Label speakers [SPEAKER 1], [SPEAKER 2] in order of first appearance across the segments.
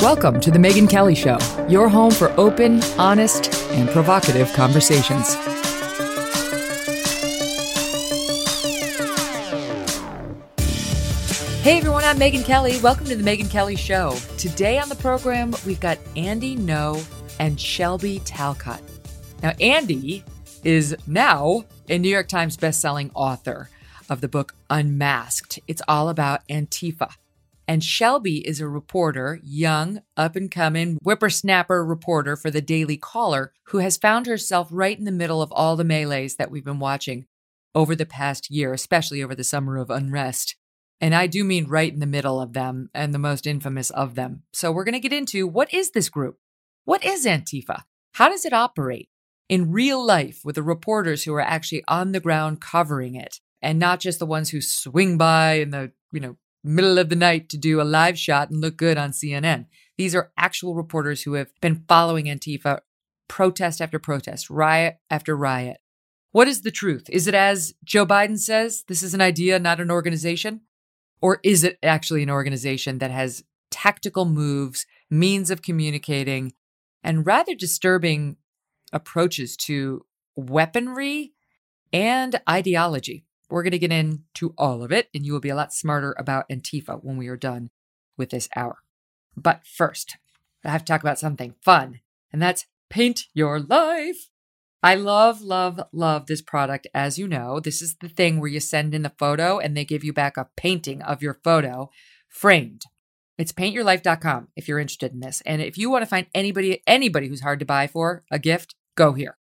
[SPEAKER 1] Welcome to The Megyn Kelly Show, your home for open, honest, and provocative conversations. Hey everyone, I'm Megyn Kelly. Welcome to The Megyn Kelly Show. Today on the program, we've got Andy Ngo and Shelby Talcott. Now, Andy is now a New York Times bestselling author of the book Unmasked. It's all about Antifa. And Shelby is a reporter, young, up and coming, whippersnapper reporter for the Daily Caller, who has found herself right in the middle of all the melees that we've been watching over the past year, especially over the summer of unrest. And I do mean right in the middle of them and the most infamous of them. So we're going to get into what is this group? What is Antifa? How does it operate in real life with the reporters who are actually on the ground covering it and not just the ones who swing by in the, you know, middle of the night to do a live shot and look good on CNN. These are actual reporters who have been following Antifa protest after protest, riot after riot. What is the truth? Is it as Joe Biden says, this is an idea, not an organization? Or is it actually an organization that has tactical moves, means of communicating, and rather disturbing approaches to weaponry and ideology? We're going to get into all of it, and you will be a lot smarter about Antifa when we are done with this hour. But first, I have to talk about something fun, and that's Paint Your Life. I love, love, love this product. As you know, this is the thing where you send in the photo and they give you back a painting of your photo framed. It's paintyourlife.com if you're interested in this. And if you want to find anybody anybody who's hard to buy for a gift, go here.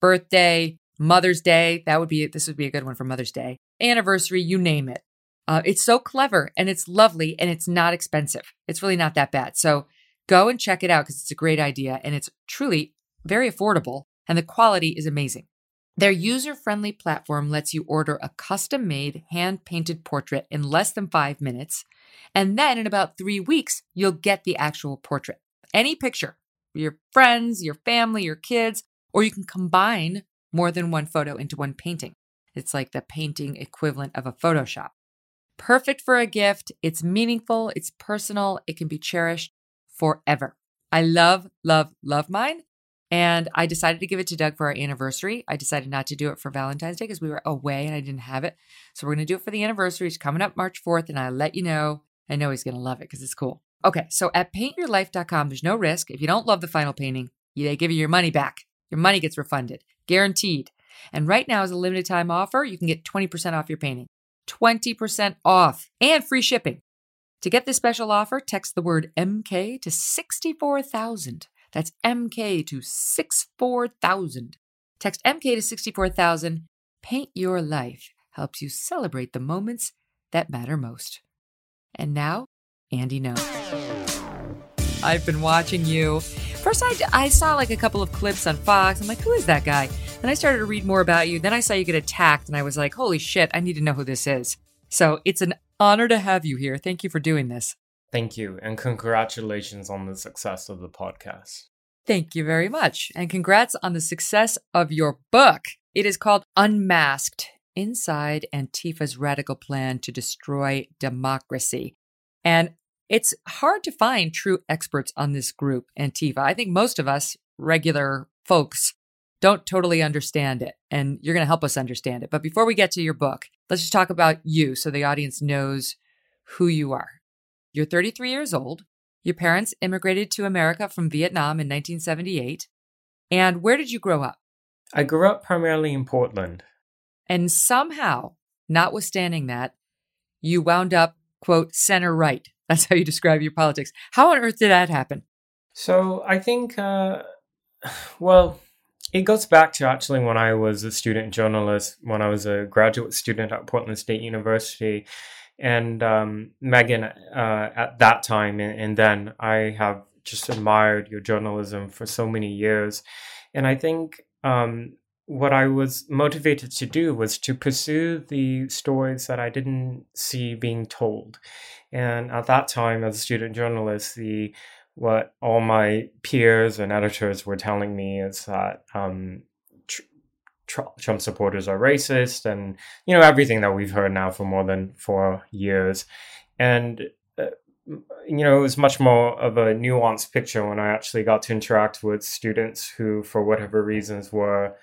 [SPEAKER 1] Birthday, Mother's Day, that would be this would be a good one for Mother's Day. Anniversary, you name it. Uh, it's so clever and it's lovely and it's not expensive. It's really not that bad. So go and check it out because it's a great idea and it's truly very affordable and the quality is amazing. Their user friendly platform lets you order a custom made, hand painted portrait in less than five minutes. And then in about three weeks, you'll get the actual portrait. Any picture, your friends, your family, your kids, or you can combine more than one photo into one painting. It's like the painting equivalent of a Photoshop. Perfect for a gift. It's meaningful, it's personal, it can be cherished forever. I love, love, love mine. And I decided to give it to Doug for our anniversary. I decided not to do it for Valentine's Day because we were away and I didn't have it. So we're going to do it for the anniversary. It's coming up March 4th, and I'll let you know. I know he's going to love it because it's cool. Okay, so at paintyourlife.com, there's no risk. If you don't love the final painting, they give you your money back. Your money gets refunded, guaranteed. And right now, as a limited time offer, you can get 20% off your painting. 20% off and free shipping. To get this special offer, text the word MK to 64000. That's MK to 64000. Text MK to 64000. Paint Your Life helps you celebrate the moments that matter most. And now, Andy Ngo. I've been watching you. First, I, I saw like a couple of clips on Fox. I'm like, who is that guy? Then I started to read more about you. Then I saw you get attacked, and I was like, holy shit, I need to know who this is. So it's an honor to have you here. Thank you for doing this.
[SPEAKER 2] Thank you. And congratulations on the success of the podcast.
[SPEAKER 1] Thank you very much. And congrats on the success of your book. It is called Unmasked Inside Antifa's Radical Plan to Destroy Democracy. And it's hard to find true experts on this group, Antifa. I think most of us, regular folks, don't totally understand it. And you're going to help us understand it. But before we get to your book, let's just talk about you so the audience knows who you are. you're 33 years old. Your parents immigrated to America from Vietnam in 1978. And where did you grow up?
[SPEAKER 2] I grew up primarily in Portland.
[SPEAKER 1] And somehow, notwithstanding that, you wound up, quote, center right. That's how you describe your politics. How on earth did that happen?
[SPEAKER 2] So I think, uh, well, it goes back to actually when I was a student journalist, when I was a graduate student at Portland State University. And um, Megyn, uh, at that time and, and then, I have just admired your journalism for so many years. And I think um, what I was motivated to do was to pursue the stories that I didn't see being told. And at that time, as a student journalist, the what all my peers and editors were telling me is that um, Trump supporters are racist, and you know everything that we've heard now for more than four years. And uh, you know, it was much more of a nuanced picture when I actually got to interact with students who, for whatever reasons, were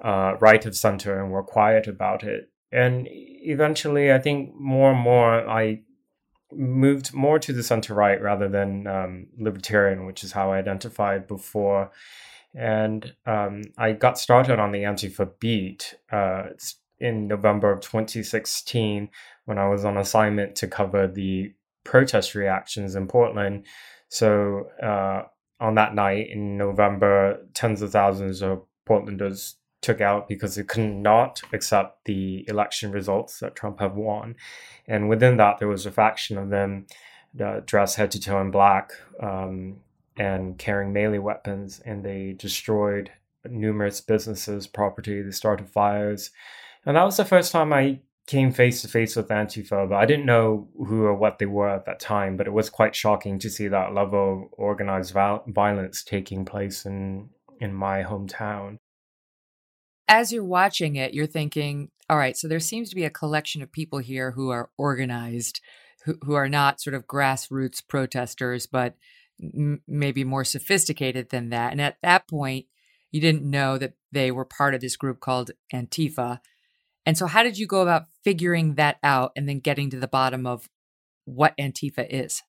[SPEAKER 2] uh, right of center and were quiet about it. And eventually, I think more and more I moved more to the center right rather than um, libertarian, which is how I identified before. And um, I got started on the Antifa beat uh, in November of 2016 when I was on assignment to cover the protest reactions in Portland. So uh, on that night in November, tens of thousands of Portlanders took out because they could not accept the election results that Trump had won. And within that, there was a faction of them uh, dressed head to toe in black um, and carrying melee weapons, and they destroyed numerous businesses, property, they started fires. And that was the first time I came face to face with Antifa, but I didn't know who or what they were at that time. But it was quite shocking to see that level of organized violence taking place in in my hometown
[SPEAKER 1] as you're watching it, you're thinking, all right, so there seems to be a collection of people here who are organized, who, who are not sort of grassroots protesters, but m- maybe more sophisticated than that. And at that point, you didn't know that they were part of this group called Antifa. And so, how did you go about figuring that out and then getting to the bottom of what Antifa is?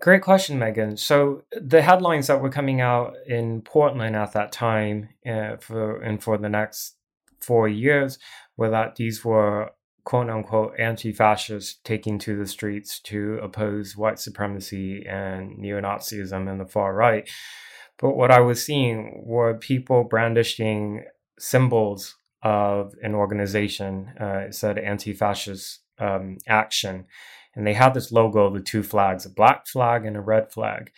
[SPEAKER 2] Great question, Megyn. So the headlines that were coming out in Portland at that time, uh, for and for the next four years, were that these were quote unquote anti-fascists taking to the streets to oppose white supremacy and neo-Nazism and the far right. But what I was seeing were people brandishing symbols of an organization. Uh, it said anti-fascist um, action and they had this logo, the two flags, a black flag and a red flag.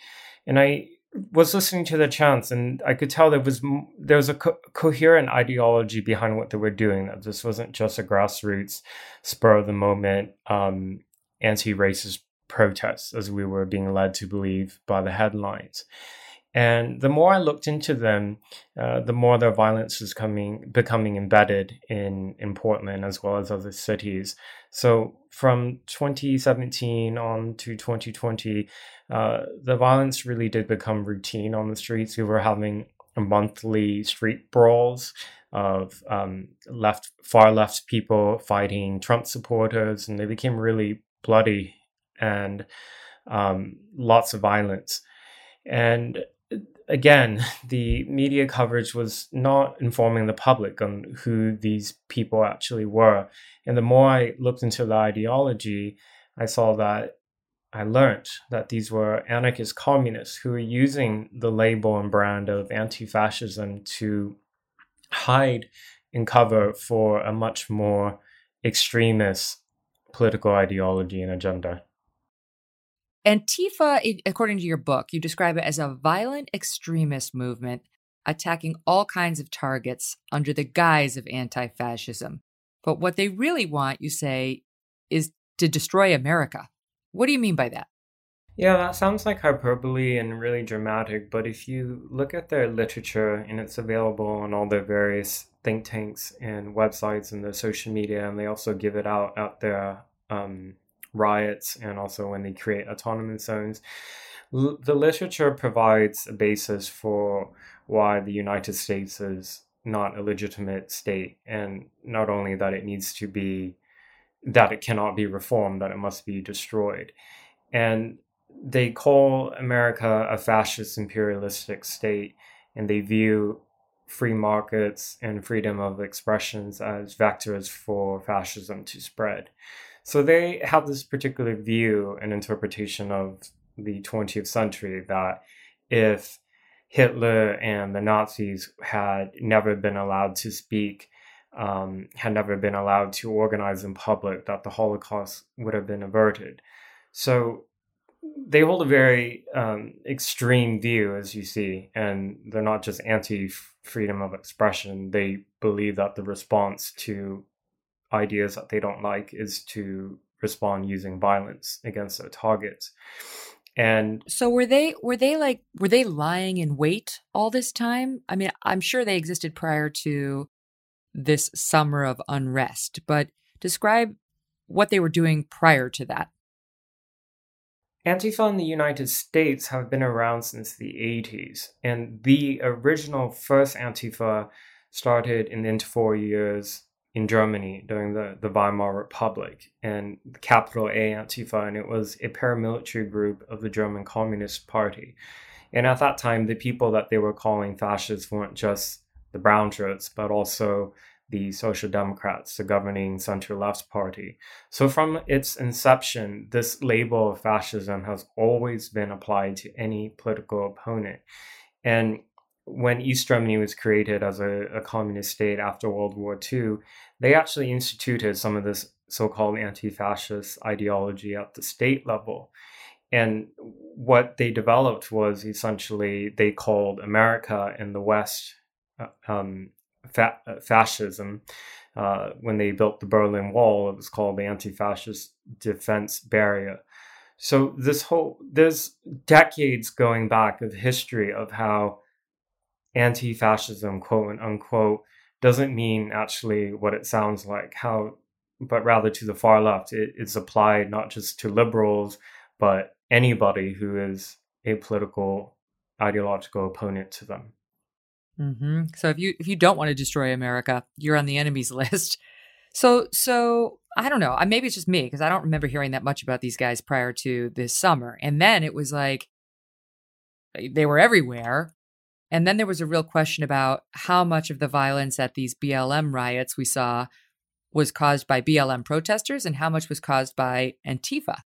[SPEAKER 2] And I was listening to the chants, and I could tell there was there was a co- coherent ideology behind what they were doing. That this wasn't just a grassroots, spur of the moment, um, anti-racist protest, as we were being led to believe by the headlines. And the more I looked into them, uh, the more their violence was coming, becoming embedded in, in Portland as well as other cities. So from 2017 on to 2020, uh, the violence really did become routine on the streets. We were having monthly street brawls of um, left, far left people fighting Trump supporters, and they became really bloody and um, lots of violence. And again, the media coverage was not informing the public on who these people actually were. And the more I looked into the ideology, I saw that I learned that these were anarchist communists who were using the label and brand of anti fascism to hide and cover for a much more extremist political ideology and agenda.
[SPEAKER 1] Antifa, according to your book, you describe it as a violent extremist movement attacking all kinds of targets under the guise of anti fascism. But what they really want, you say, is to destroy America. What do you mean by that?
[SPEAKER 2] Yeah, that sounds like hyperbole and really dramatic, but if you look at their literature and it's available on all their various think tanks and websites and their social media, and they also give it out out there um, riots and also when they create autonomous zones. L- the literature provides a basis for why the United States is not a legitimate state, and not only that it needs to be, that it cannot be reformed, that it must be destroyed. and they call America a fascist imperialistic state, and they view free markets and freedom of expressions as vectors for fascism to spread. So they have this particular view and interpretation of the 20th century that if Hitler and the Nazis had never been allowed to speak, um, had never been allowed to organize in public, that the Holocaust would have been averted. So they hold a very um, extreme view, as you see, and they're not just anti freedom of expression. They believe that the response to ideas that they don't like is to respond using violence against their targets. And
[SPEAKER 1] so were they were they like were they lying in wait all this time? I mean, I'm sure they existed prior to this summer of unrest, but describe what they were doing prior to that.
[SPEAKER 2] Antifa in the United States have been around since the 80s, and the original first Antifa started in the interwar years in Germany during the, the Weimar Republic, and the capital A Antifa, and it was a paramilitary group of the German Communist Party. And at that time, the people that they were calling fascists weren't just the brown shirts, but also the Social Democrats, the governing center left party. So, from its inception, this label of fascism has always been applied to any political opponent. And when East Germany was created as a, a communist state after World War II, they actually instituted some of this so called anti fascist ideology at the state level. And what they developed was essentially they called America and the West uh, um, fa- uh, fascism. Uh, when they built the Berlin Wall, it was called the anti-fascist defense barrier. So this whole there's decades going back of history of how anti-fascism, quote unquote, doesn't mean actually what it sounds like. How, but rather to the far left, it, it's applied not just to liberals, but anybody who is a political ideological opponent to them.
[SPEAKER 1] Mm-hmm. So if you if you don't want to destroy America, you're on the enemies list. So so I don't know. Maybe it's just me because I don't remember hearing that much about these guys prior to this summer. And then it was like they were everywhere. And then there was a real question about how much of the violence at these BLM riots we saw was caused by BLM protesters and how much was caused by Antifa.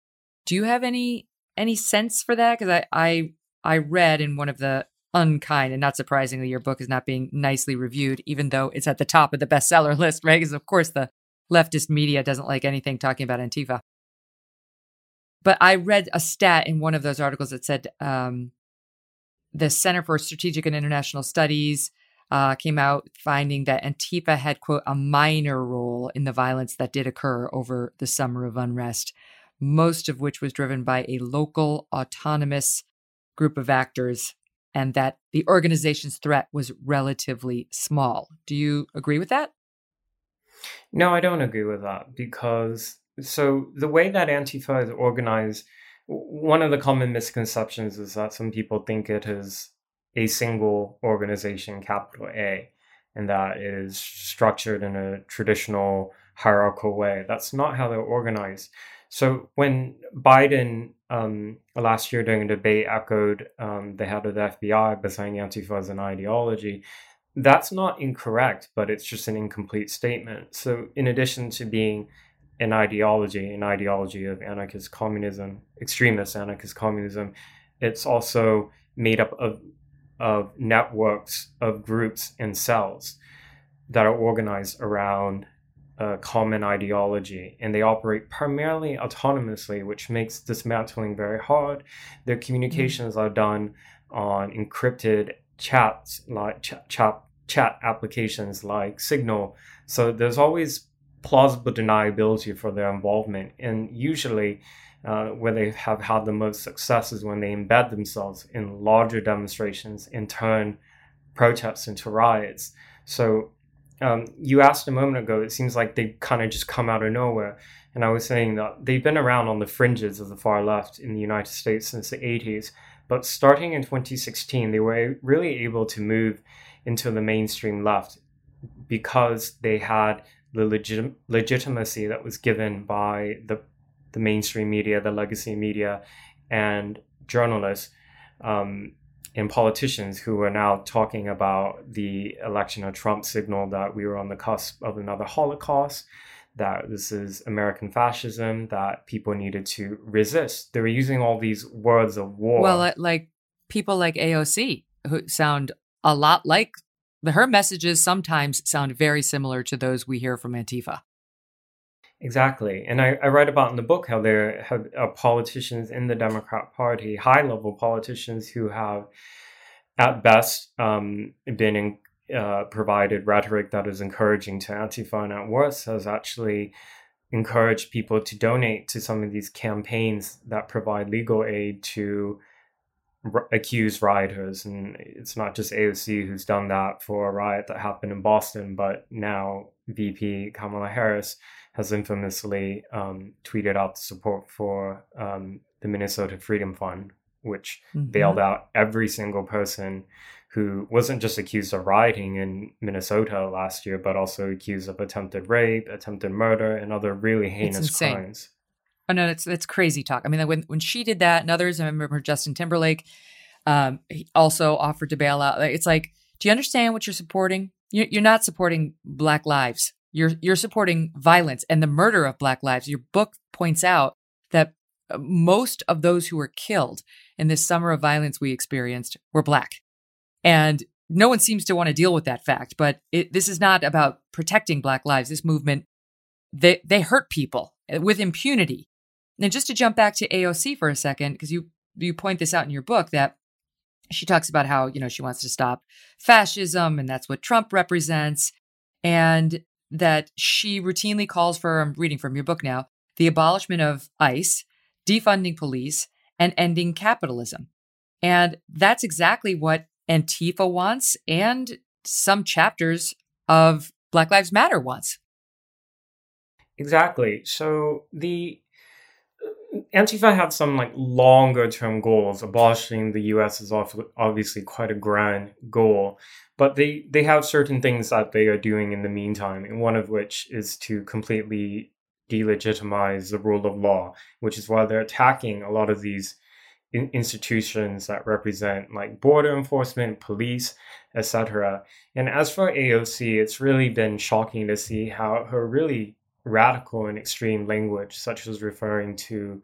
[SPEAKER 1] Do you have any any sense for that? Because I, I I read in one of the unkind. And not surprisingly, your book is not being nicely reviewed, even though it's at the top of the bestseller list, right? Because, of course, the leftist media doesn't like anything talking about Antifa. But I read a stat in one of those articles that said um, the Center for Strategic and International Studies uh, came out finding that Antifa had, quote, a minor role in the violence that did occur over the summer of unrest, most of which was driven by a local autonomous group of actors and that the organization's threat was relatively small. Do you agree with that?
[SPEAKER 2] No, I don't agree with that because so the way that Antifa is organized, one of the common misconceptions is that some people think it is a single organization, capital A, and that is structured in a traditional hierarchical way. That's not how they're organized. So when Biden um, last year during a debate echoed um, the head of the FBI by saying Antifa is an ideology, that's not incorrect, but it's just an incomplete statement. So in addition to being an ideology, an ideology of anarchist communism, extremist anarchist communism, it's also made up of of networks of groups and cells that are organized around a common ideology and they operate primarily autonomously, which makes dismantling very hard. Their mm-hmm. communications are done on encrypted chats like ch- chat chat applications like Signal. So there's always plausible deniability for their involvement, and usually. Uh, where they have had the most success is when they embed themselves in larger demonstrations and turn protests into riots. So um, you asked a moment ago, it seems like they kind of just come out of nowhere. And I was saying that they've been around on the fringes of the far left in the United States since the 80s. But starting in 2016, they were really able to move into the mainstream left because they had the legit- legitimacy that was given by the the mainstream media, the legacy media, and journalists um, and politicians who are now talking about the election of Trump signal that we were on the cusp of another Holocaust, that this is American fascism, that people needed to resist. They were using all these words of war.
[SPEAKER 1] Well, like people like AOC who sound a lot like her messages sometimes sound very similar to those we hear from Antifa.
[SPEAKER 2] Exactly. And I, I write about in the book how there have uh, politicians in the Democrat Party, high level politicians who have, at best, um, been in, uh, provided rhetoric that is encouraging to Antifa and at worst has actually encouraged people to donate to some of these campaigns that provide legal aid to r- accused rioters. And it's not just AOC who's done that for a riot that happened in Boston, but now VP Kamala Harris has infamously um, tweeted out the support for um, the Minnesota Freedom Fund, which mm-hmm. bailed out every single person who wasn't just accused of rioting in Minnesota last year, but also accused of attempted rape, attempted murder, and other really heinous crimes.
[SPEAKER 1] Oh no, that's that's crazy talk. I mean, when when she did that, and others, I remember Justin Timberlake um, also offered to bail out. It's like, do you understand what you're supporting? You're, you're not supporting Black lives. You're you're supporting violence and the murder of black lives. Your book points out that uh, most of those who were killed in this summer of violence we experienced were black. And no one seems to want to deal with that fact, but it, this is not about protecting black lives. This movement they they hurt people with impunity. And just to jump back to AOC for a second because you you point this out in your book that she talks about how, you know, she wants to stop fascism and that's what Trump represents. And that she routinely calls for, I'm reading from your book now, the abolishment of ICE, defunding police, and ending capitalism. And that's exactly what Antifa wants and some chapters of Black Lives Matter wants.
[SPEAKER 2] Exactly. So the Antifa had some like longer term goals. Abolishing the U.S. is obviously quite a grand goal, but they they have certain things that they are doing in the meantime, and one of which is to completely delegitimize the rule of law, which is why they're attacking a lot of these in- institutions that represent like border enforcement, police, etc. And as for AOC, it's really been shocking to see how her really radical and extreme language, such as referring to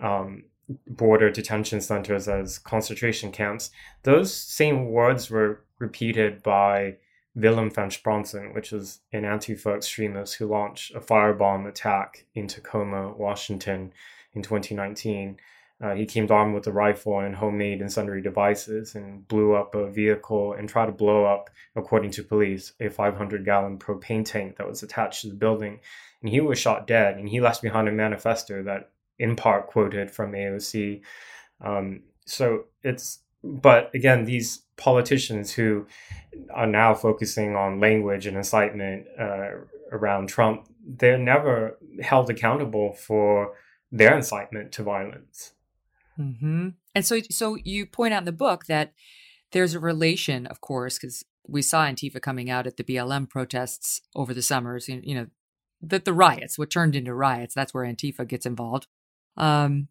[SPEAKER 2] um, border detention centers as concentration camps, those same words were repeated by Willem van Spronsen, which is an Antifa extremist who launched a firebomb attack in Tacoma, Washington in 2019. Uh, he came armed with a rifle and homemade incendiary devices and blew up a vehicle and tried to blow up, according to police, a 500 gallon propane tank that was attached to the building and he was shot dead. And he left behind a manifesto that, in part, quoted from AOC. Um, so it's, but again, these politicians who are now focusing on language and incitement uh, around Trump, they're never held accountable for their incitement to violence.
[SPEAKER 1] Mm-hmm. And so, so you point out in the book that there's a relation, of course, because we saw Antifa coming out at the BLM protests over the summers. You know, the, the riots, what turned into riots. That's where Antifa gets involved. Um,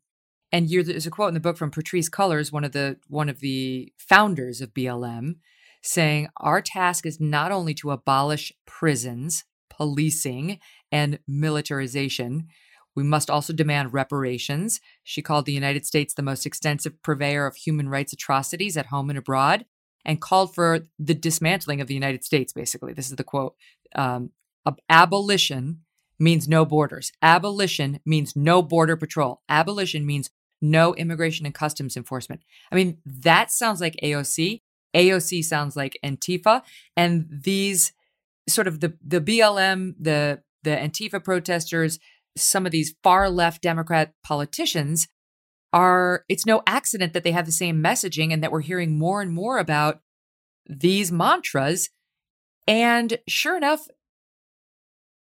[SPEAKER 1] and there's a quote in the book from Patrisse Cullors, one of the one of the founders of BLM, saying, "Our task is not only to abolish prisons, policing, and militarization." We must also demand reparations. She called the United States the most extensive purveyor of human rights atrocities at home and abroad, and called for the dismantling of the United States, basically. This is the quote um, abolition means no borders. Abolition means no border patrol. Abolition means no immigration and customs enforcement. I mean, that sounds like AOC. AOC sounds like Antifa. And these sort of the, the BLM, the, the Antifa protesters, some of these far left Democrat politicians are, it's no accident that they have the same messaging and that we're hearing more and more about these mantras. And sure enough,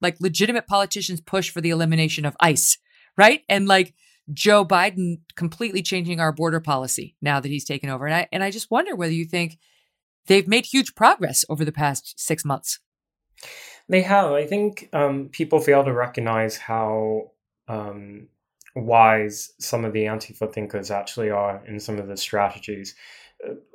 [SPEAKER 1] like legitimate politicians push for the elimination of ICE, right? And like Joe Biden completely changing our border policy now that he's taken over. And I and I just wonder whether you think they've made huge progress over the past six months.
[SPEAKER 2] They have. I think um, people fail to recognize how um, wise some of the Antifa thinkers actually are in some of the strategies.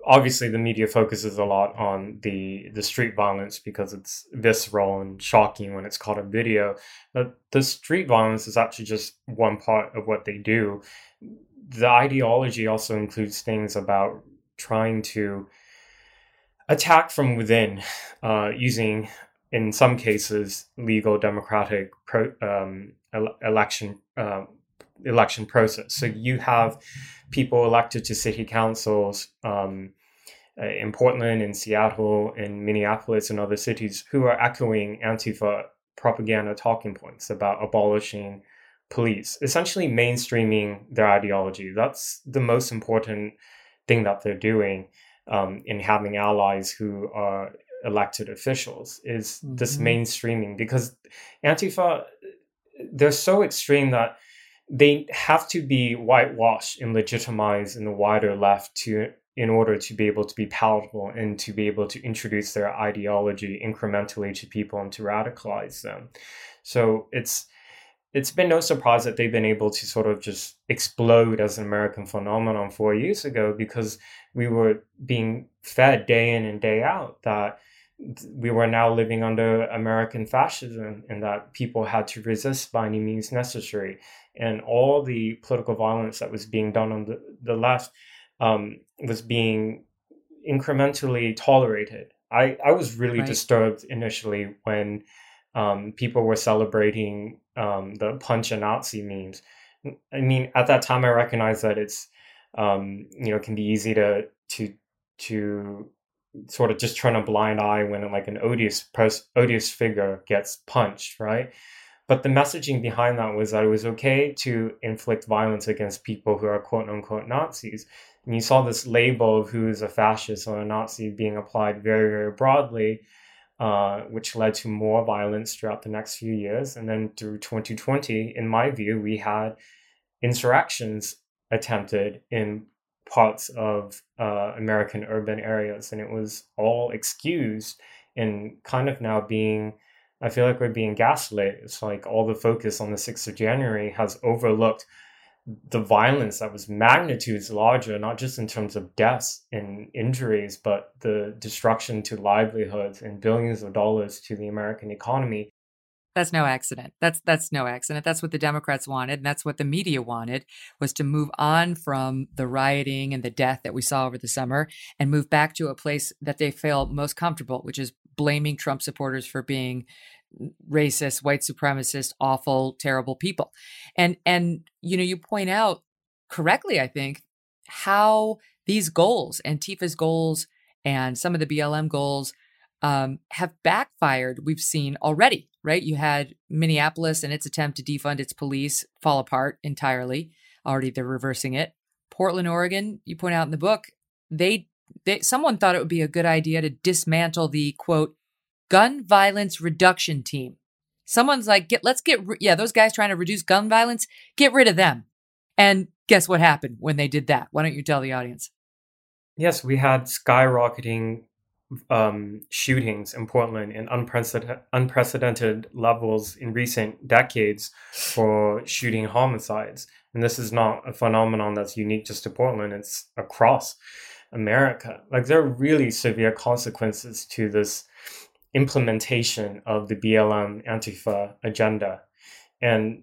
[SPEAKER 2] Obviously, the media focuses a lot on the the street violence because it's visceral and shocking when it's caught on video. But the street violence is actually just one part of what they do. The ideology also includes things about trying to attack from within uh, using in some cases legal democratic pro, um, election uh, election process. So you have people elected to city councils um, uh, in Portland, in Seattle, in Minneapolis, and other cities who are echoing Antifa propaganda talking points about abolishing police, essentially mainstreaming their ideology. That's the most important thing that they're doing um, in having allies who are elected officials is mm-hmm. this mainstreaming because Antifa they're so extreme that they have to be whitewashed and legitimized in the wider left to in order to be able to be palatable and to be able to introduce their ideology incrementally to people and to radicalize them. So it's it's been no surprise that they've been able to sort of just explode as an American phenomenon four years ago because we were being fed day in and day out that we were now living under American fascism and that people had to resist by any means necessary. And all the political violence that was being done on the, the left um, was being incrementally tolerated. I, I was really right. disturbed initially when um, people were celebrating um, the punch a Nazi memes. I mean, at that time, I recognized that it's um, you know can be easy to to to sort of just turn a blind eye when like an odious pers- odious figure gets punched, right? But the messaging behind that was that it was okay to inflict violence against people who are quote unquote Nazis. And you saw this label of who is a fascist or a Nazi being applied very, very broadly, uh, which led to more violence throughout the next few years. And then through 2020, in my view, we had insurrections attempted in parts of uh, American urban areas, and it was all excused and kind of now being. I feel like we're being gaslit. It's like all the focus on the 6th of January has overlooked the violence that was magnitudes larger, not just in terms of deaths and injuries, but the destruction to livelihoods and billions of dollars to the American economy
[SPEAKER 1] that's no accident. That's that's no accident. That's what the Democrats wanted, and that's what the media wanted was to move on from the rioting and the death that we saw over the summer and move back to a place that they feel most comfortable, which is blaming Trump supporters for being racist, white supremacist, awful, terrible people. And and you know, you point out correctly, I think, how these goals, Antifa's goals and some of the BLM goals um, have backfired, we've seen already, right? You had Minneapolis and its attempt to defund its police fall apart entirely. Already they're reversing it. Portland, Oregon, you point out in the book, they, they someone thought it would be a good idea to dismantle the quote gun violence reduction team. Someone's like, get let's get yeah, those guys trying to reduce gun violence, get rid of them. And guess what happened when they did that? Why don't you tell the audience?
[SPEAKER 2] Yes, we had skyrocketing um, shootings in Portland in unprecedented, unprecedented levels in recent decades for shooting homicides. And this is not a phenomenon that's unique just to Portland, it's across America. Like, there are really severe consequences to this implementation of the BLM Antifa agenda. And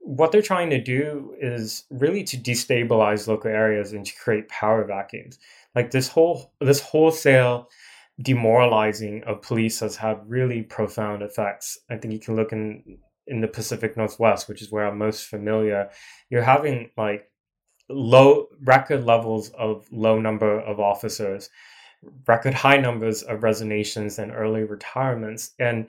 [SPEAKER 2] what they're trying to do is really to destabilize local areas and to create power vacuums. Like this whole this wholesale demoralizing of police has had really profound effects. I think you can look in in the Pacific Northwest, which is where I'm most familiar. You're having like low record levels of low number of officers, record high numbers of resignations and early retirements, and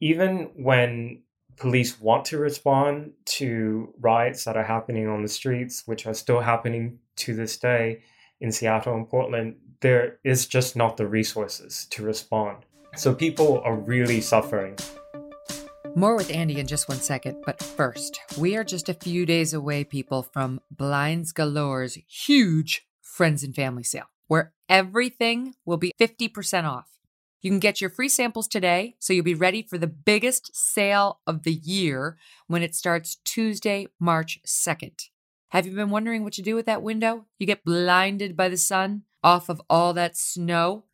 [SPEAKER 2] even when police want to respond to riots that are happening on the streets, which are still happening to this day in Seattle and Portland, there is just not the resources to respond. So people are really suffering.
[SPEAKER 1] More with Andy in just one second, but first, we are just a few days away, people, from Blinds Galore's huge friends and family sale, where everything will be 50% off. You can get your free samples today, so you'll be ready for the biggest sale of the year when it starts Tuesday, March 2nd. Have you been wondering what to do with that window? You get blinded by the sun off of all that snow?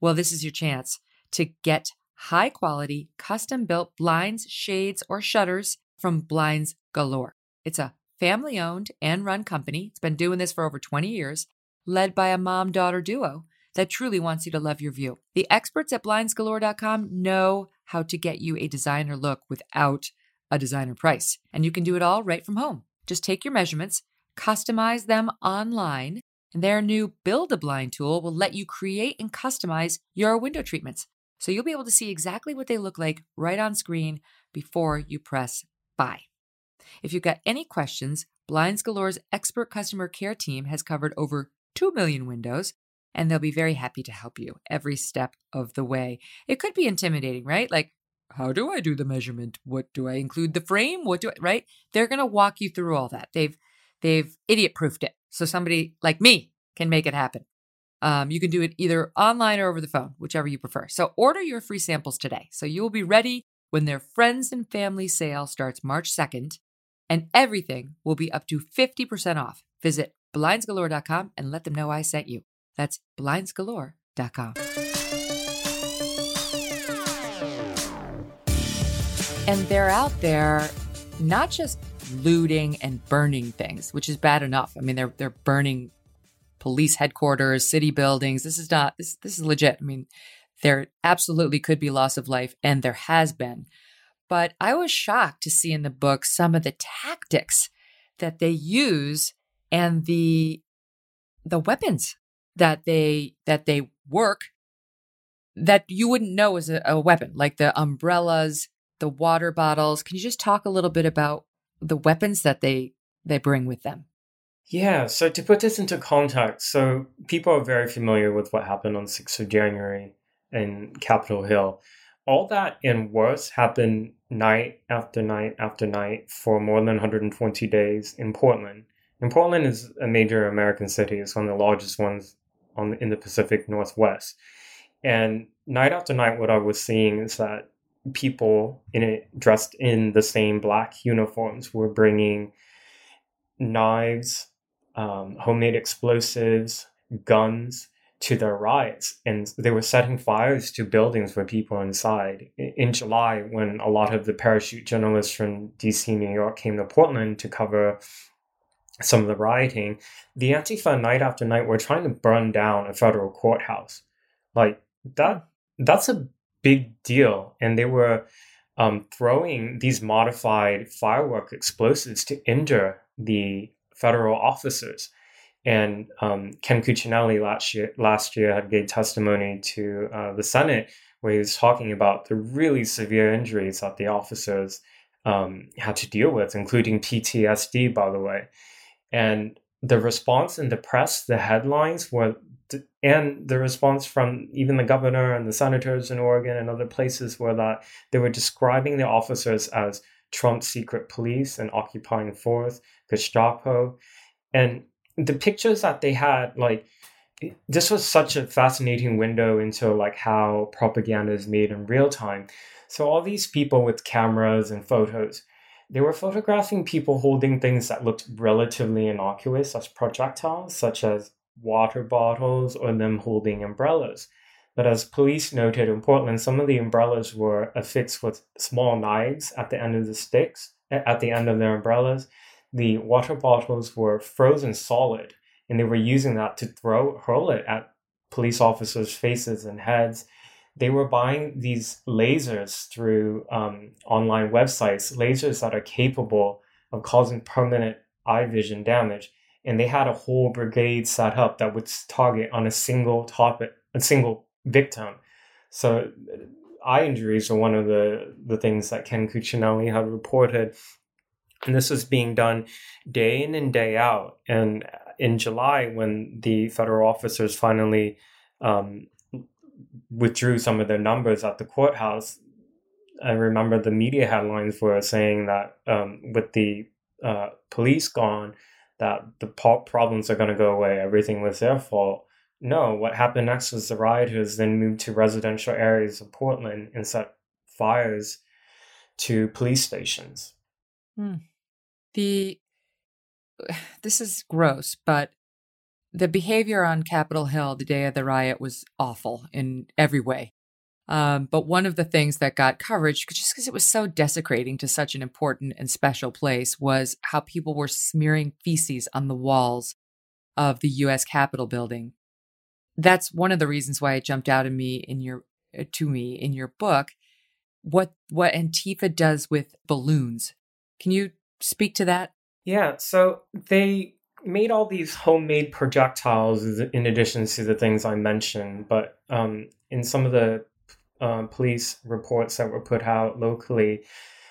[SPEAKER 1] Well, this is your chance to get high quality, custom built blinds, shades, or shutters from Blinds Galore. It's a family owned and run company. It's been doing this for over 20 years, led by a mom daughter duo that truly wants you to love your view. The experts at blindsgalore.com know how to get you a designer look without a designer price. And you can do it all right from home. Just take your measurements, customize them online, their new Build a Blind tool will let you create and customize your window treatments. So you'll be able to see exactly what they look like right on screen before you press buy. If you've got any questions, Blinds Galore's expert customer care team has covered over 2 million windows and they'll be very happy to help you every step of the way. It could be intimidating, right? Like, how do I do the measurement? What do I include the frame? What do I, right? They're going to walk you through all that. They've, they've idiot proofed it. So somebody like me can make it happen. Um, you can do it either online or over the phone, whichever you prefer. So order your free samples today. So you will be ready when their friends and family sale starts March 2nd, and everything will be up to 50% off. Visit blindsgalore.com and let them know I sent you. That's blindsgalore.com. And they're out there not just looting and burning things, which is bad enough. I mean, they're they're burning police headquarters, city buildings. This is not this this is legit. I mean, there absolutely could be loss of life and there has been. But I was shocked to see in the book some of the tactics that they use and the the weapons that they that they work that you wouldn't know as a, a weapon, like the umbrellas, the water bottles. Can you just talk a little bit about the weapons that they they bring with them?
[SPEAKER 2] Yeah, so to put this into context, so people are very familiar with what happened on 6th of January in Capitol Hill. All that and worse happened night after night after night for more than 120 days in Portland. And Portland is a major American city. It's one of the largest ones on in the Pacific Northwest. And night after night, what I was seeing is that people in it dressed in the same black uniforms were bringing knives, um, homemade explosives, guns to their riots, and they were setting fires to buildings with people inside. In July, when a lot of the parachute journalists from DC, New York came to Portland to cover some of the rioting, the Antifa night after night were trying to burn down a federal courthouse. Like that, that's a big deal. And they were um, throwing these modified firework explosives to injure the federal officers. And um, Ken Cuccinelli last year, last year had gave testimony to uh, the Senate where he was talking about the really severe injuries that the officers um, had to deal with, including PTSD, by the way and the response in the press, the headlines were, and the response from even the governor and the senators in Oregon and other places were that they were describing the officers as Trump's secret police and occupying force, Gestapo. And the pictures that they had, like, this was such a fascinating window into like how propaganda is made in real time. So all these people with cameras and photos, they were photographing people holding things that looked relatively innocuous as projectiles, such as water bottles or them holding umbrellas. But as police noted in Portland, some of the umbrellas were affixed with small knives at the end of the sticks, at the end of their umbrellas. The water bottles were frozen solid, and they were using that to throw hurl it at police officers' faces and heads they were buying these lasers through um, online websites, lasers that are capable of causing permanent eye vision damage. And they had a whole brigade set up that would target on a single topic, a single victim. So eye injuries are one of the, the things that Ken Cuccinelli had reported. And this was being done day in and day out. And in July, when the federal officers finally um, withdrew some of their numbers at the courthouse, I remember the media headlines were saying that um, with the uh, police gone, that the problems are going to go away. Everything was their fault. no, what happened next was the rioters then moved to residential areas of Portland and set fires to police stations.
[SPEAKER 1] Hmm. The this is gross, but the behavior on Capitol Hill the day of the riot was awful in every way. Um, but one of the things that got coverage, just because it was so desecrating to such an important and special place, was how people were smearing feces on the walls of the U.S. Capitol building. That's one of the reasons why it jumped out at me in your uh, to me in your book. What what Antifa does with balloons? Can you speak to that?
[SPEAKER 2] Yeah, so they made all these homemade projectiles in addition to the things I mentioned, but um, in some of the uh, police reports that were put out locally,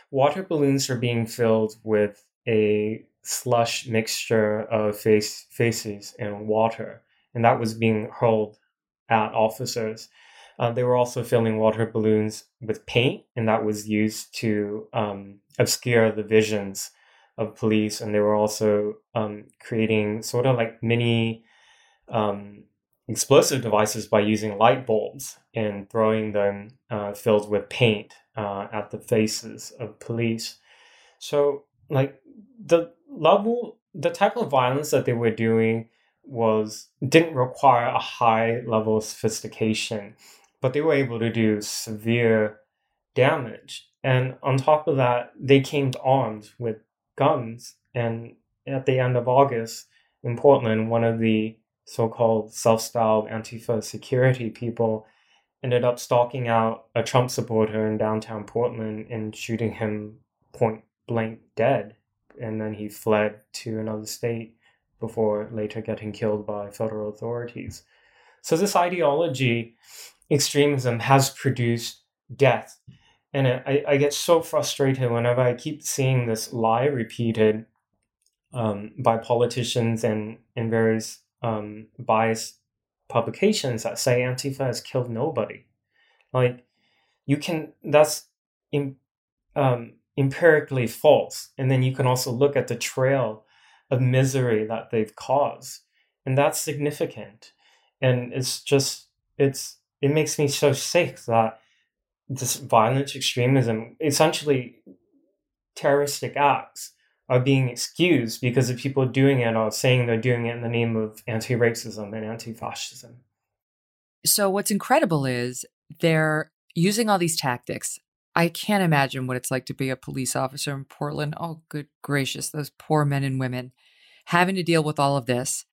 [SPEAKER 2] water balloons are being filled with a slush mixture of face, faces and water, and that was being hurled at officers. Uh, they were also filling water balloons with paint, and that was used to um, obscure the visions of police, and they were also um, creating sort of like mini um, explosive devices by using light bulbs and throwing them uh, filled with paint uh, at the faces of police. So, like the level, the type of violence that they were doing was didn't require a high level of sophistication, but they were able to do severe damage. And on top of that, they came armed with guns. And at the end of August in Portland, one of the so called self styled Antifa security people ended up stalking out a Trump supporter in downtown Portland and shooting him point blank dead. And then he fled to another state before later getting killed by federal authorities. So, this ideology, extremism, has produced death and I, I get so frustrated whenever I keep seeing this lie repeated um, by politicians and, and various um, biased publications that say Antifa has killed nobody. Like, you can, that's in, um, empirically false. And then you can also look at the trail of misery that they've caused. And that's significant. And it's just, it's, it makes me so sick that this violent extremism, essentially terroristic acts, are being excused because the people doing it are saying they're doing it in the name of anti racism and anti fascism.
[SPEAKER 1] So, what's incredible is they're using all these tactics. I can't imagine what it's like to be a police officer in Portland. Oh, good gracious, those poor men and women having to deal with all of this.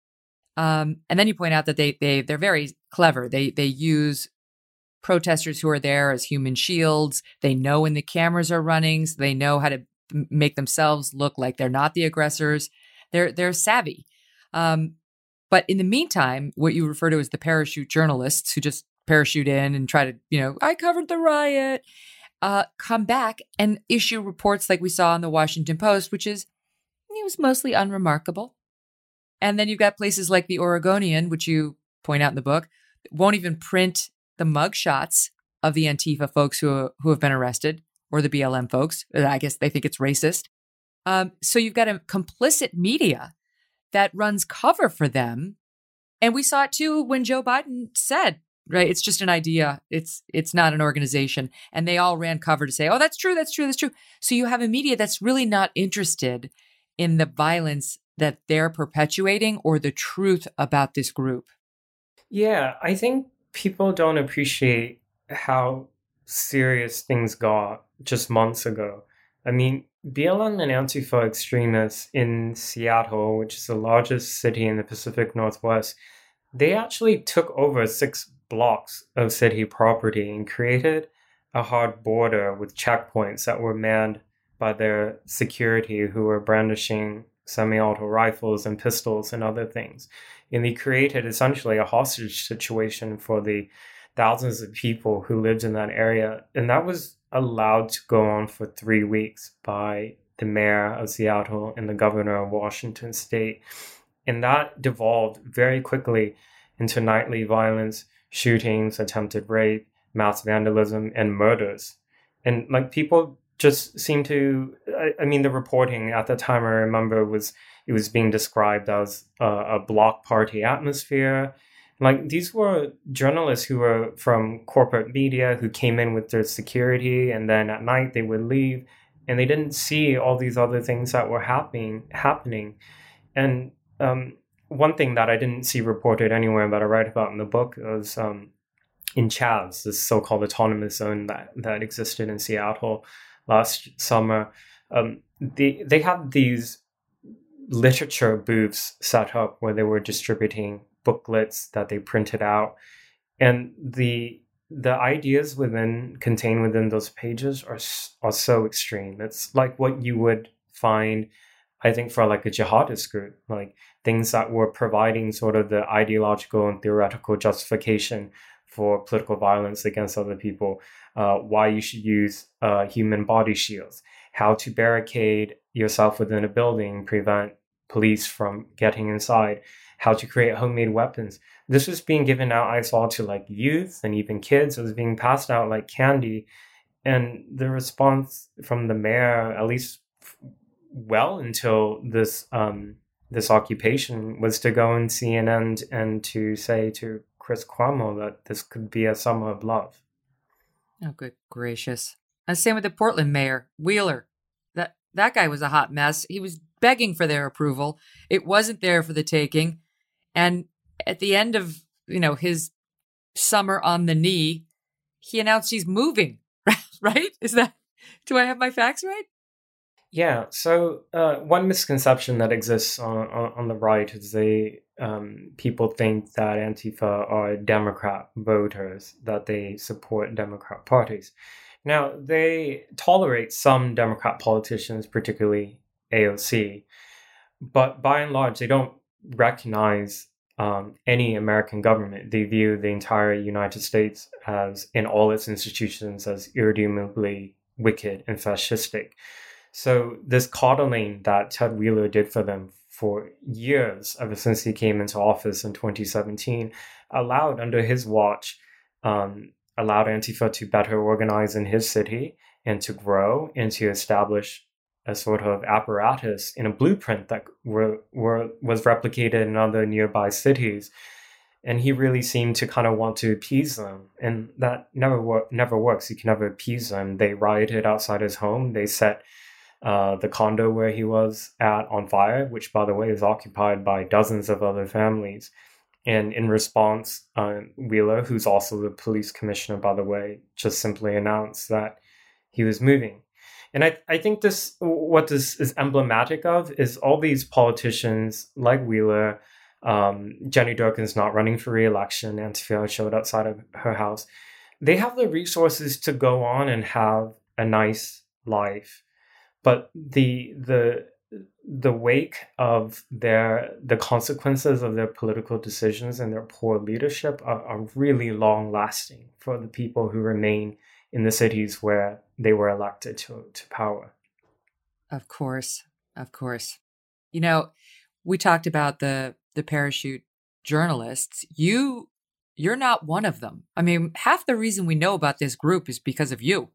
[SPEAKER 1] Um, and then you point out that they they they're very clever. They they use protesters who are there as human shields. They know when the cameras are running, so they know how to make themselves look like they're not the aggressors. They're they're savvy. Um, but in the meantime, what you refer to as the parachute journalists who just parachute in and try to, you know, I covered the riot, uh, come back and issue reports like we saw in the Washington Post, which is it was mostly unremarkable. And then you've got places like the Oregonian, which you point out in the book, won't even print the mug shots of the Antifa folks who, who have been arrested or the BLM folks. Uh, I guess they think it's racist. Um, so you've got a complicit media that runs cover for them. And we saw it too when Joe Biden said, right, it's just an idea. It's it's not an organization. And they all ran cover to say, oh, that's true, that's true, that's true. So you have a media that's really not interested in the violence that they're perpetuating or the truth about this group.
[SPEAKER 2] Yeah, I think people don't appreciate how serious things got just months ago. I mean, BLM and Antifa extremists in Seattle, which is the largest city in the Pacific Northwest, they actually took over six blocks of city property and created a hard border with checkpoints that were manned by their security who were brandishing semi auto rifles and pistols and other things and they created essentially a hostage situation for the thousands of people who lived in that area. And that was allowed to go on for three weeks by the mayor of Seattle and the governor of Washington state. And that devolved very quickly into nightly violence, shootings, attempted rape, mass vandalism, and murders. And like people just seem to, I, I mean, the reporting at the time I remember was it was being described as a, a block party atmosphere. Like these were journalists who were from corporate media who came in with their security and then at night they would leave and they didn't see all these other things that were happening happening. And um, one thing that I didn't see reported anywhere but I write about in the book was um, in CHAZ, this so-called autonomous zone that, that existed in Seattle last summer. Um, they they had these literature booths set up where they were distributing booklets that they printed out, and the the ideas within contained within those pages are are so extreme. It's like what you would find, I think, for like a jihadist group, like things that were providing sort of the ideological and theoretical justification for political violence against other people, uh, why you should use uh, human body shields, how to barricade yourself within a building, prevent police from getting inside, how to create homemade weapons. This was being given out, I saw, to like youth and even kids. It was being passed out like candy. And the response from the mayor, at least well until this um, this occupation, was to go and CNN and to say to Chris Cuomo that this could be a summer of love.
[SPEAKER 1] Oh, good gracious! And same with the Portland mayor Wheeler. That that guy was a hot mess. He was begging for their approval. It wasn't there for the taking. And at the end of, you know, his summer on the knee, he announced he's moving, right? Is that, do I have my facts right?
[SPEAKER 2] Yeah. So uh, one misconception that exists on, on, on the right is they um, people think that Antifa are Democrat voters, that they support Democrat parties. Now they tolerate some Democrat politicians, particularly AOC. But by and large, they don't recognize um, any American government. They view the entire United States as, in all its institutions, as irredeemably wicked and fascistic. So this coddling that Ted Wheeler did for them for years, ever since he came into office in 2017, allowed under his watch, um, allowed Antifa to better organize in his city and to grow and to establish a sort of apparatus in a blueprint that were, were was replicated in other nearby cities. And he really seemed to kind of want to appease them. And that never never works. You can never appease them. They rioted outside his home. They set uh, the condo where he was at on fire which by the way is occupied by dozens of other families. And in response uh, wheeler who's also the police commissioner by the way just simply announced that he was moving and I, I think this what this is emblematic of is all these politicians like Wheeler, um, Jenny Durkan's not running for re-election, Antifa showed outside of her house. They have the resources to go on and have a nice life, but the the the wake of their the consequences of their political decisions and their poor leadership are, are really long lasting for the people who remain in the cities where they were elected to, to power.
[SPEAKER 1] Of course. Of course. You know, we talked about the the parachute journalists. You you're not one of them. I mean, half the reason we know about this group is because of you.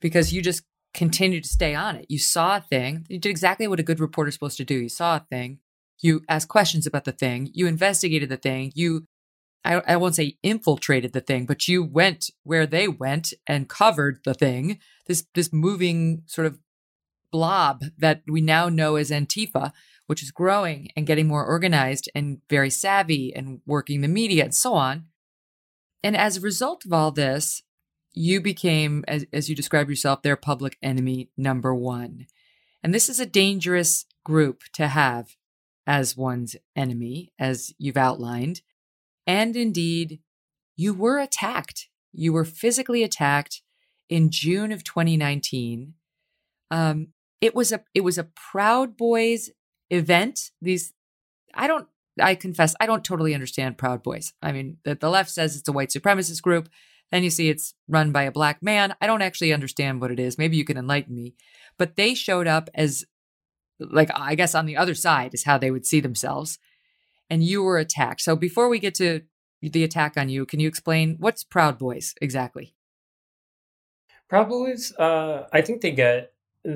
[SPEAKER 1] Because you just continued to stay on it. You saw a thing. You did exactly what a good reporter's supposed to do. You saw a thing. You asked questions about the thing. You investigated the thing. You I, I won't say infiltrated the thing, but you went where they went and covered the thing. This this moving sort of blob that we now know as Antifa, which is growing and getting more organized and very savvy and working the media and so on. And as a result of all this, you became, as, as you describe yourself, their public enemy number one. And this is a dangerous group to have as one's enemy, as you've outlined. And indeed, you were attacked. You were physically attacked in June of 2019. Um, it was a it was a Proud Boys event. These I don't I confess I don't totally understand Proud Boys. I mean, the, the left says it's a white supremacist group. Then you see it's run by a black man. I don't actually understand what it is. Maybe you can enlighten me. But they showed up as like I guess on the other side is how they would see themselves and you were attacked. So before we get to the attack on you, can you explain what's Proud Boys exactly?
[SPEAKER 2] Proud Boys, uh, I think they get uh,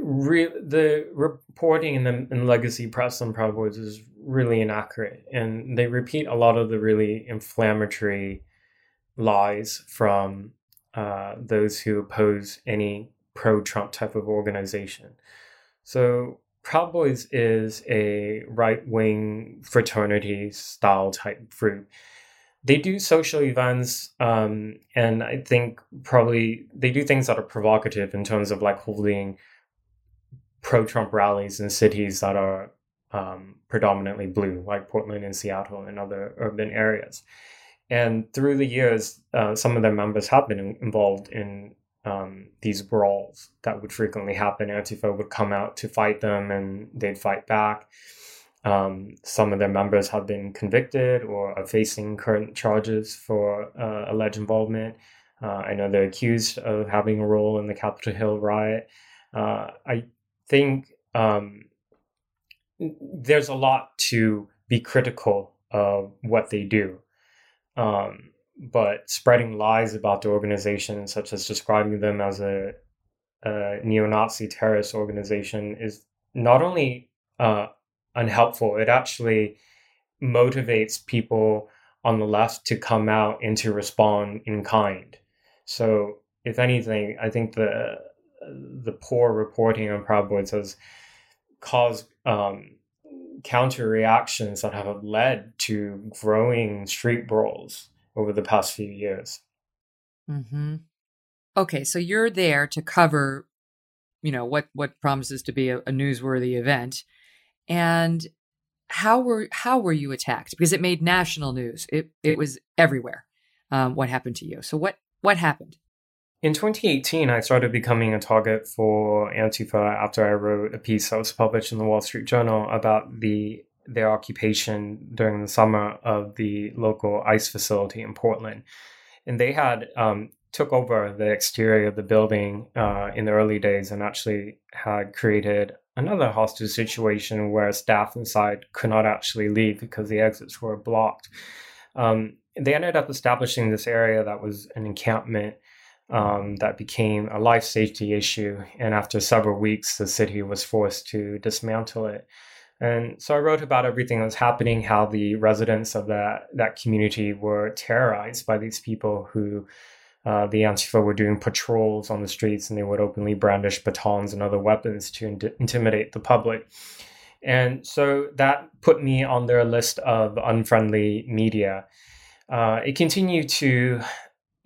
[SPEAKER 2] re- the reporting in the in legacy press on Proud Boys is really inaccurate. And they repeat a lot of the really inflammatory lies from uh, those who oppose any pro Trump type of organization. So, Proud Boys is a right wing fraternity style type group. They do social events, um, and I think probably they do things that are provocative in terms of like holding pro Trump rallies in cities that are um, predominantly blue, like Portland and Seattle and other urban areas. And through the years, uh, some of their members have been involved in um, these brawls that would frequently happen. Antifa would come out to fight them and they'd fight back. Um, some of their members have been convicted or are facing current charges for uh, alleged involvement. Uh, I know they're accused of having a role in the Capitol Hill riot. Uh, I think um, there's a lot to be critical of what they do. Um, but spreading lies about the organization, such as describing them as a, a neo-Nazi terrorist organization, is not only uh, unhelpful; it actually motivates people on the left to come out and to respond in kind. So, if anything, I think the the poor reporting on Proud Boys has caused um, counter reactions that have led to growing street brawls over the past few years.
[SPEAKER 1] Mm-hmm. Okay, so you're there to cover, you know, what what promises to be a, a newsworthy event, and how were how were you attacked? Because it made national news. It it was everywhere. Um, what happened to you? So what what happened?
[SPEAKER 2] In 2018, I started becoming a target for Antifa after I wrote a piece that was published in the Wall Street Journal about the their occupation during the summer of the local ICE facility in Portland. And they had um, took over the exterior of the building uh, in the early days and actually had created another hostage situation where staff inside could not actually leave because the exits were blocked. Um, they ended up establishing this area that was an encampment um, that became a life safety issue. And after several weeks, the city was forced to dismantle it. And so I wrote about everything that was happening, how the residents of that, that community were terrorized by these people who uh, the Antifa were doing patrols on the streets and they would openly brandish batons and other weapons to in- intimidate the public. And so that put me on their list of unfriendly media. Uh, it continued to,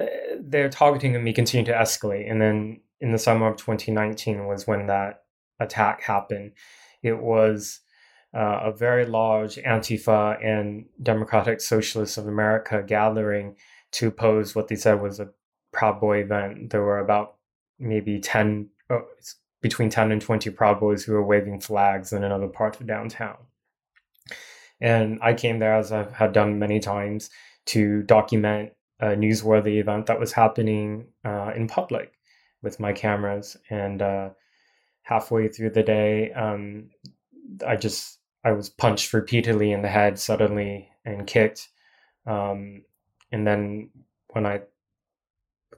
[SPEAKER 2] uh, their targeting of me continued to escalate. And then in the summer of 2019 was when that attack happened. It was uh, a very large Antifa and Democratic Socialists of America gathering to oppose what they said was a Proud Boy event. There were about maybe 10, oh, between 10 and 20 Proud Boys who were waving flags in another part of downtown. And I came there, as I had done many times, to document a newsworthy event that was happening uh, in public with my cameras. And uh, halfway through the day, um, I just I was punched repeatedly in the head suddenly and kicked. Um, and then when I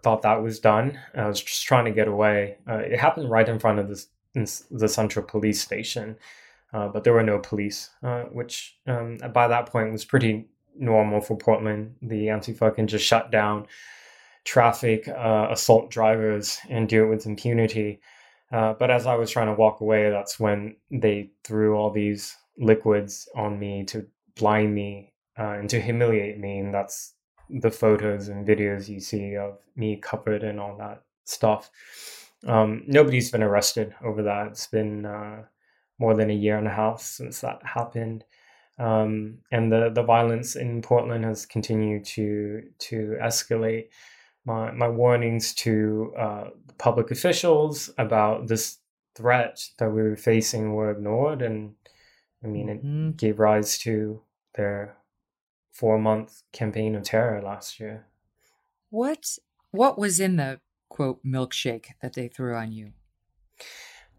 [SPEAKER 2] thought that was done, I was just trying to get away. Uh, it happened right in front of this, the central police station, uh, but there were no police, uh, which um, by that point was pretty normal for Portland. The Antifa can just shut down traffic, uh, assault drivers, and do it with impunity. Uh, but as I was trying to walk away, that's when they threw all these liquids on me to blind me uh, and to humiliate me. And that's the photos and videos you see of me covered in all that stuff. Um, nobody's been arrested over that. It's been uh, more than a year and a half since that happened. Um, and the, the violence in Portland has continued to to escalate. My, my warnings to uh, public officials about this threat that we were facing were ignored, and I mean, mm-hmm. it gave rise to their four month campaign of terror last year.
[SPEAKER 1] What what was in the quote milkshake that they threw on you?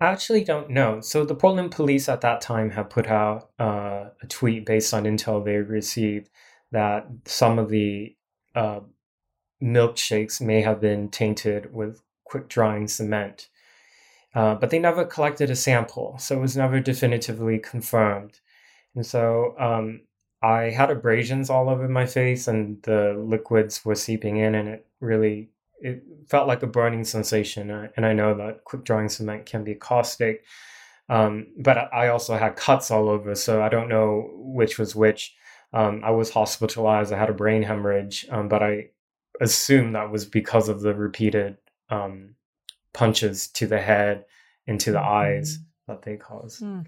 [SPEAKER 2] I actually don't know. So the Portland police at that time had put out uh, a tweet based on intel they received that some of the uh, milkshakes may have been tainted with quick drying cement. Uh, but they never collected a sample, so it was never definitively confirmed. And so um, I had abrasions all over my face, and the liquids were seeping in, and it really it felt like a burning sensation. And I know that quick drying cement can be caustic, um, but I also had cuts all over, so I don't know which was which. Um, I was hospitalized. I had a brain hemorrhage, um, but I assume that was because of the repeated um, punches to the head and to the mm-hmm. eyes that they cause. Mm.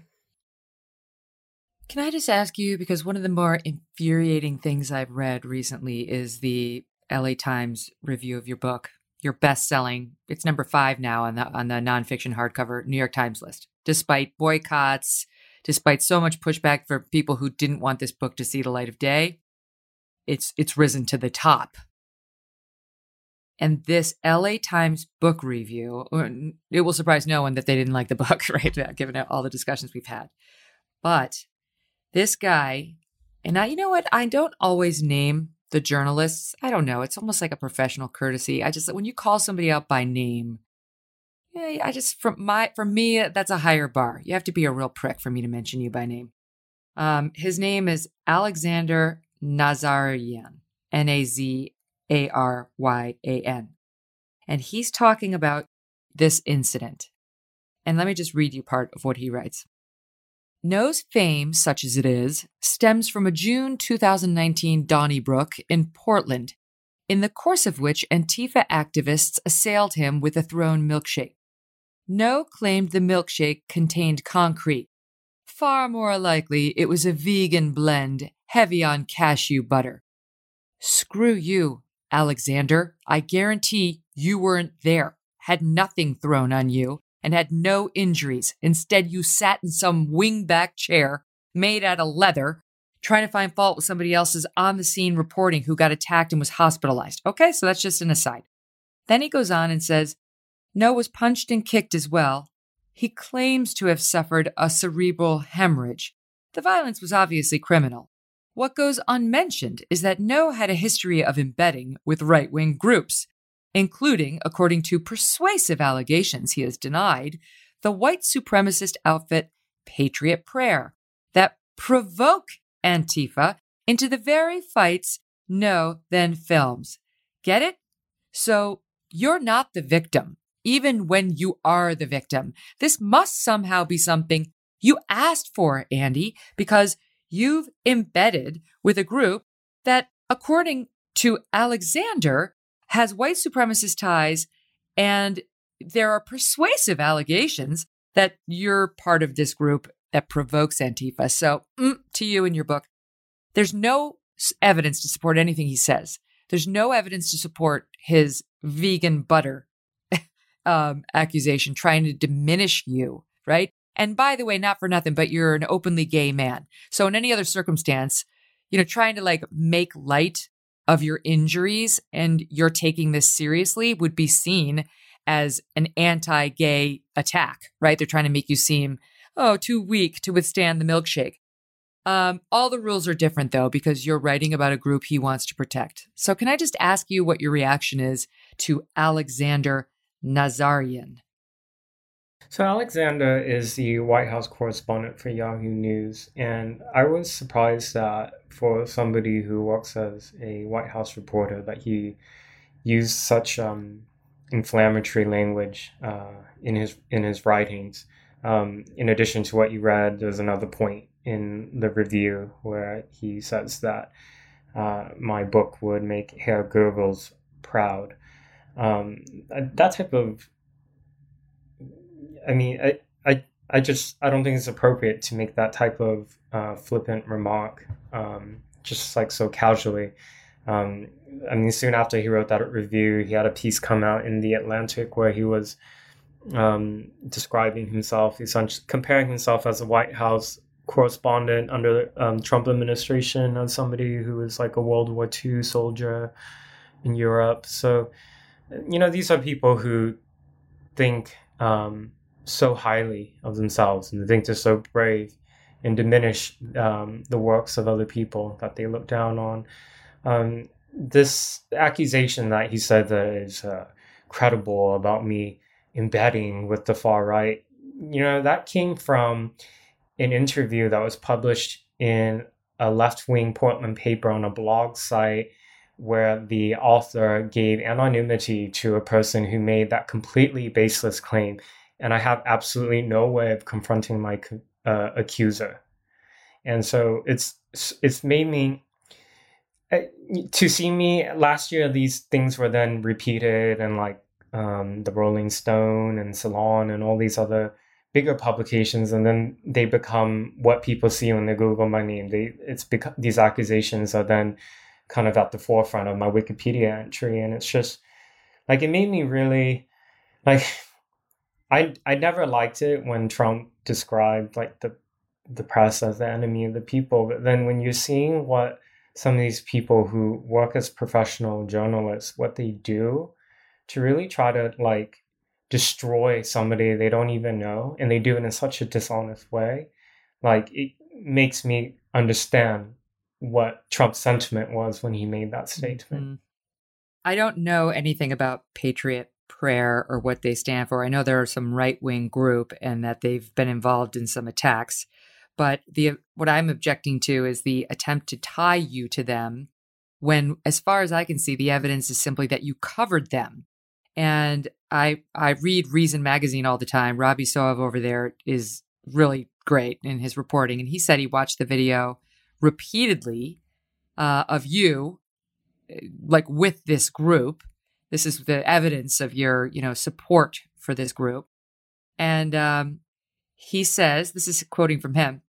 [SPEAKER 1] Can I just ask you because one of the more infuriating things I've read recently is the LA Times review of your book, your best-selling. It's number five now on the on the nonfiction hardcover New York Times list, despite boycotts, despite so much pushback for people who didn't want this book to see the light of day. It's it's risen to the top. And this LA Times book review, it will surprise no one that they didn't like the book, right? Given all the discussions we've had. But this guy, and I, you know what? I don't always name the journalists. I don't know. It's almost like a professional courtesy. I just, when you call somebody out by name, yeah, I just, from my, for me, that's a higher bar. You have to be a real prick for me to mention you by name. Um, his name is Alexander Nazaryan, N A Z A R Y A N. And he's talking about this incident. And let me just read you part of what he writes. Ngo's fame, such as it is, stems from a June 2019 Donnybrook in Portland, in the course of which Antifa activists assailed him with a thrown milkshake. Ngo claimed the milkshake contained concrete. Far more likely, it was a vegan blend, heavy on cashew butter. Screw you, Alexander. I guarantee you weren't there, had nothing thrown on you, and had no injuries. Instead, you sat in some wingback chair made out of leather, trying to find fault with somebody else's on the scene reporting who got attacked and was hospitalized. Okay, so that's just an aside. Then he goes on and says, Ngo was punched and kicked as well. He claims to have suffered a cerebral hemorrhage. The violence was obviously criminal. What goes unmentioned is that Ngo had a history of embedding with right wing groups including, according to persuasive allegations he has denied, the white supremacist outfit Patriot Prayer that provoke Antifa into the very fights Ngo then films. Get it? So you're not the victim, even when you are the victim. This must somehow be something you asked for, Andy, because you've embedded with a group that, according to Alexander, has white supremacist ties, and there are persuasive allegations that you're part of this group that provokes Antifa. So, mm, to you in your book, there's no evidence to support anything he says. There's no evidence to support his vegan butter um, accusation trying to diminish you, right? And by the way, not for nothing, but you're an openly gay man. So, in any other circumstance, you know, trying to like make light of your injuries and you're taking this seriously would be seen as an anti gay attack, right? They're trying to make you seem, oh, too weak to withstand the milkshake. Um, all the rules are different though, because you're writing about a group he wants to protect. So, can I just ask you what your reaction is to Alexander Nazaryan?
[SPEAKER 2] So Alexander is the White House correspondent for Yahoo News, and I was surprised that for somebody who works as a White House reporter, that he used such um, inflammatory language uh, in his in his writings. Um, in addition to what you read, there's another point in the review where he says that uh, my book would make Herr Goebbels proud. Um, that type of I mean, I, I, I just I don't think it's appropriate to make that type of uh, flippant remark, um, just like so casually. Um, I mean, soon after he wrote that review, he had a piece come out in the Atlantic where he was um, describing himself, essentially comparing himself as a White House correspondent under the um, Trump administration as somebody who was like a World War II soldier in Europe. So, you know, these are people who think um, so highly of themselves and they think they're so brave and diminish um, the works of other people that they look down on. Um, this accusation that he said that is uh, credible about me embedding with the far right, you know, that came from an interview that was published in a left wing Portland paper on a blog site where the author gave anonymity to a person who made that completely baseless claim. And I have absolutely no way of confronting my uh, accuser. And so it's it's made me uh, to see me last year. These things were then repeated, and like um, the Rolling Stone and Salon and all these other bigger publications, and then they become what people see when they Google my name. They it's because these accusations are then kind of at the forefront of my Wikipedia entry, and it's just like it made me really like I I never liked it when Trump described like the the press as the enemy of the people, but then when you're seeing what some of these people who work as professional journalists what they do to really try to like destroy somebody they don't even know and they do it in such a dishonest way like it makes me understand what Trump's sentiment was when he made that statement. Mm-hmm.
[SPEAKER 1] I don't know anything about Patriot Prayer or what they stand for. I know they're some right wing group and that they've been involved in some attacks. But the what I'm objecting to is the attempt to tie you to them when, as far as I can see, the evidence is simply that you covered them. And I I read Reason magazine all the time. Robby Soave over there is really great in his reporting, and he said he watched the video repeatedly uh, of you, eh, like with this group. This is the evidence of your, you know, support for this group. And um, he says, this is quoting from him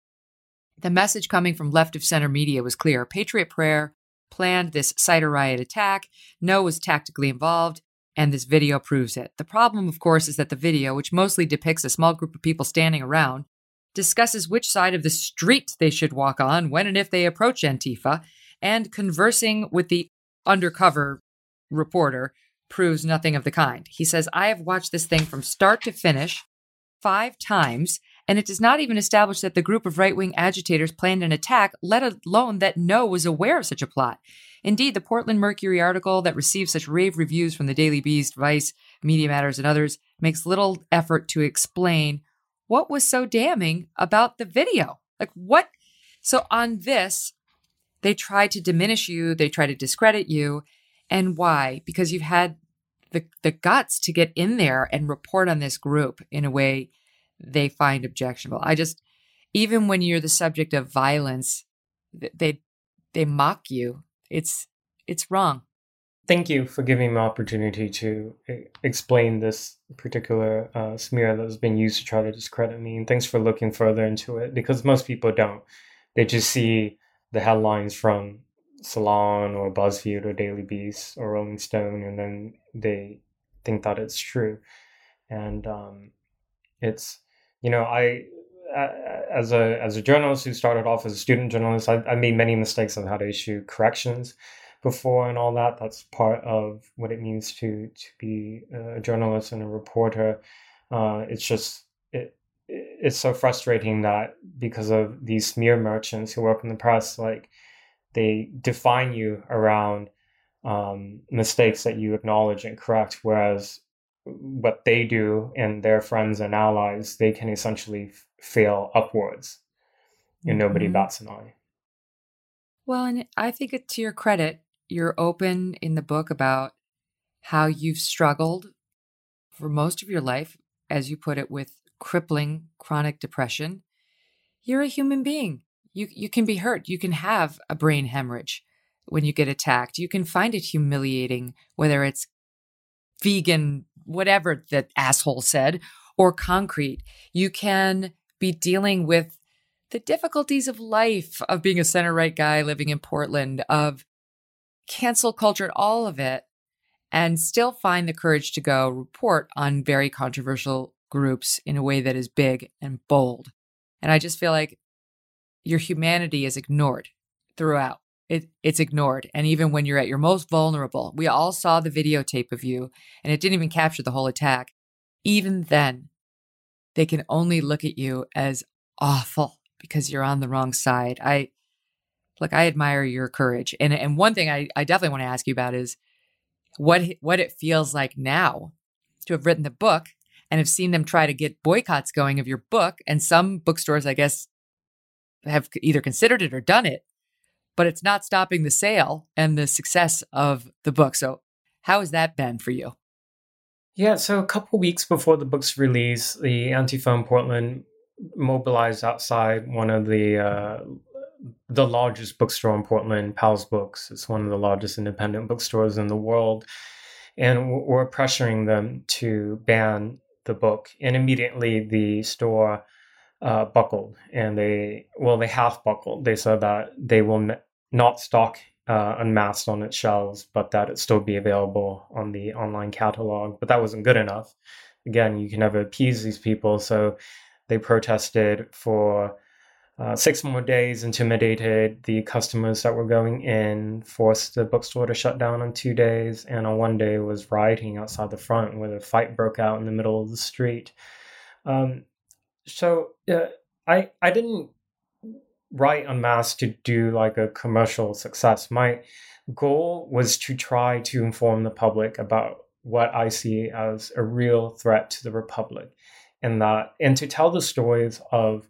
[SPEAKER 1] the message coming from left of center media was clear. Patriot Prayer planned this CIDR riot attack. Ngo was tactically involved, and this video proves it. The problem, of course, is that the video, which mostly depicts a small group of people standing around, discusses which side of the street they should walk on when and if they approach Antifa, and conversing with the undercover reporter proves nothing of the kind. He says, I have watched this thing from start to finish five times, and it does not even establish that the group of right wing agitators planned an attack, let alone that Ngo was aware of such a plot. Indeed, the Portland Mercury article that received such rave reviews from the Daily Beast, Vice, Media Matters, and others makes little effort to explain what was so damning about the video. Like, what? So, on this, they try to diminish you, they try to discredit you. And why? Because you've had the, the guts to get in there and report on this group in a way they find objectionable. I just, even when you're the subject of violence, they they mock you. It's it's wrong.
[SPEAKER 2] Thank you for giving me the opportunity to explain this particular uh, smear that has been used to try to discredit me. And thanks for looking further into it because most people don't. They just see the headlines from Salon or BuzzFeed or Daily Beast or Rolling Stone, and then they think that it's true. And um, it's you know, I as a as a journalist who started off as a student journalist, I, I made many mistakes on how to issue corrections before and all that. That's part of what it means to to be a journalist and a reporter. Uh, it's just it it's so frustrating that because of these smear merchants who work in the press, like they define you around um, mistakes that you acknowledge and correct, whereas what they do and their friends and allies, they can essentially f- fail upwards and nobody mm-hmm. bats an eye.
[SPEAKER 1] Well, and I think it, to your credit, you're open in the book about how you've struggled for most of your life, as you put it, with crippling chronic depression. You're a human being. You, you can be hurt. You can have a brain hemorrhage when you get attacked. You can find it humiliating, whether it's vegan whatever the asshole said, or concrete. You can be dealing with the difficulties of life, of being a center right guy living in Portland, of cancel culture, all of it, and still find the courage to go report on very controversial groups in a way that is big and bold. And I just feel like your humanity is ignored throughout it, it's ignored. And even when you're at your most vulnerable, we all saw the videotape of you and it didn't even capture the whole attack. Even then, they can only look at you as awful because you're on the wrong side. I look, I admire your courage. And and one thing I, I definitely want to ask you about is what what it feels like now to have written the book and have seen them try to get boycotts going of your book. And some bookstores, I guess, have either considered it or done it, but it's not stopping the sale and the success of the book. So, how has that been for you?
[SPEAKER 2] Yeah, so a couple weeks before the book's release, the Antifa in Portland mobilized outside one of the uh, the largest bookstore in Portland, Powell's Books. It's one of the largest independent bookstores in the world, and we're pressuring them to ban the book. And immediately, the store uh, buckled, and they well, they half buckled. They said that they will not stock uh, unmasked on its shelves, but that it still be available on the online catalog. But that wasn't good enough. Again, you can never appease these people, so they protested for uh, six more days, intimidated the customers that were going in, forced the bookstore to shut down on two days, and on one day was rioting outside the front where the fight broke out in the middle of the street. Um, so uh, I I didn't write Unmasked to do like a commercial success. My goal was to try to inform the public about what I see as a real threat to the republic, and that and to tell the stories of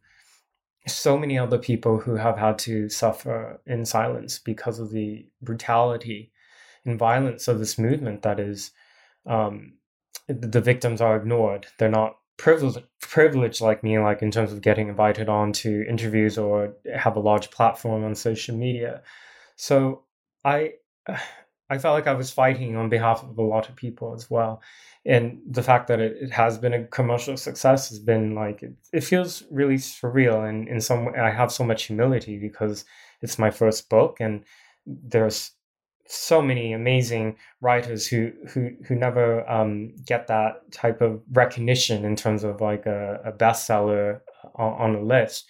[SPEAKER 2] so many other people who have had to suffer in silence because of the brutality and violence of this movement that is um, the victims are ignored. They're not privileged privileged like me like in terms of getting invited on to interviews or have a large platform on social media. So i i felt like i was fighting on behalf of a lot of people as well and the fact that it, it has been a commercial success has been like it, it feels really surreal and in some way i have so much humility because it's my first book and there's so many amazing writers who who who never um, get that type of recognition in terms of like a, a bestseller on, on a list.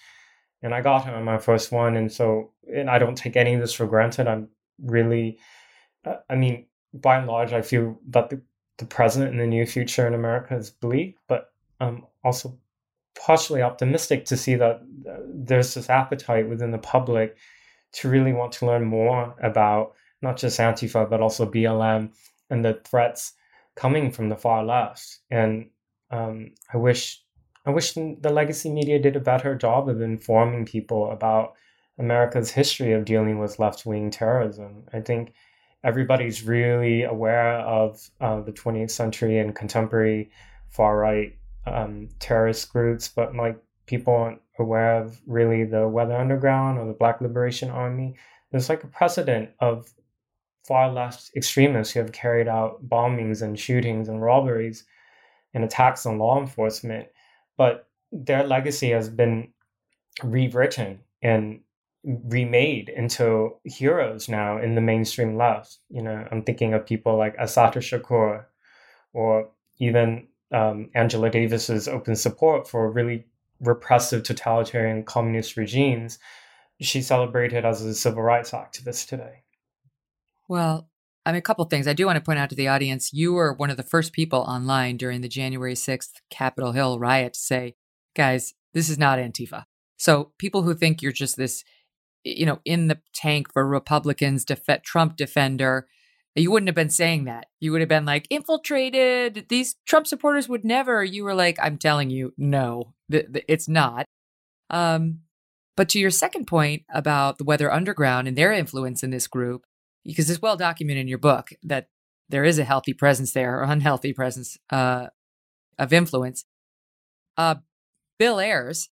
[SPEAKER 2] And I got it on my first one, and so and I don't take any of this for granted. I'm really, uh, I mean, by and large, I feel that the the present and the near future in America is bleak, but I'm also partially optimistic to see that uh, there's this appetite within the public to really want to learn more about not just Antifa, but also BLM and the threats coming from the far left. And um, I wish I wish the legacy media did a better job of informing people about America's history of dealing with left wing terrorism. I think everybody's really aware of uh, the 20th century and contemporary far right um, terrorist groups, but like people aren't aware of really the Weather Underground or the Black Liberation Army. There's like a precedent of far left extremists who have carried out bombings and shootings and robberies and attacks on law enforcement. But their legacy has been rewritten and remade into heroes now in the mainstream left. You know, I'm thinking of people like Assata Shakur or even um, Angela Davis's open support for really repressive totalitarian communist regimes. She celebrated as a civil rights activist today.
[SPEAKER 1] Well, I mean, a couple things. I do want to point out to the audience you were one of the first people online during the January 6th Capitol Hill riot to say, guys, this is not Antifa. So people who think you're just this, you know, in the tank for Republicans, def- Trump defender, you wouldn't have been saying that. You would have been like, infiltrated. These Trump supporters would never. You were like, I'm telling you, no, th- th- it's not. Um, but to your second point about the Weather Underground and their influence in this group, because it's well documented in your book that there is a healthy presence there or unhealthy presence uh, of influence. Uh, Bill Ayers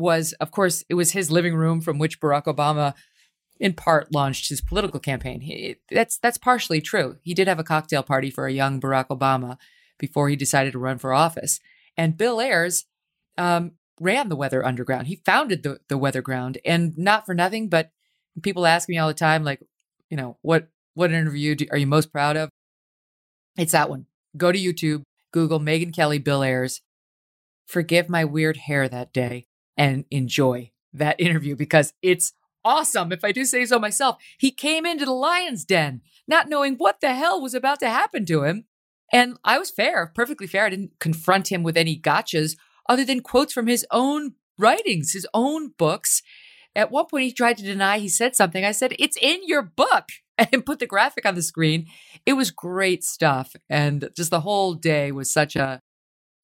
[SPEAKER 1] was, of course, it was his living room from which Barack Obama, in part, launched his political campaign. He, that's that's partially true. He did have a cocktail party for a young Barack Obama before he decided to run for office. And Bill Ayers um, ran the Weather Underground. He founded the the Weather Ground, and not for nothing, but people ask me all the time, like, you know, what what interview do, are you most proud of? It's that one. Go to YouTube, Google Megyn Kelly, Bill Ayers. Forgive my weird hair that day and enjoy that interview because it's awesome. If I do say so myself, he came into the lion's den not knowing what the hell was about to happen to him. And I was fair, perfectly fair. I didn't confront him with any gotchas other than quotes from his own writings, his own books. At one point, he tried to deny he said something. I said, It's in your book, and put the graphic on the screen. It was great stuff. And just the whole day was such a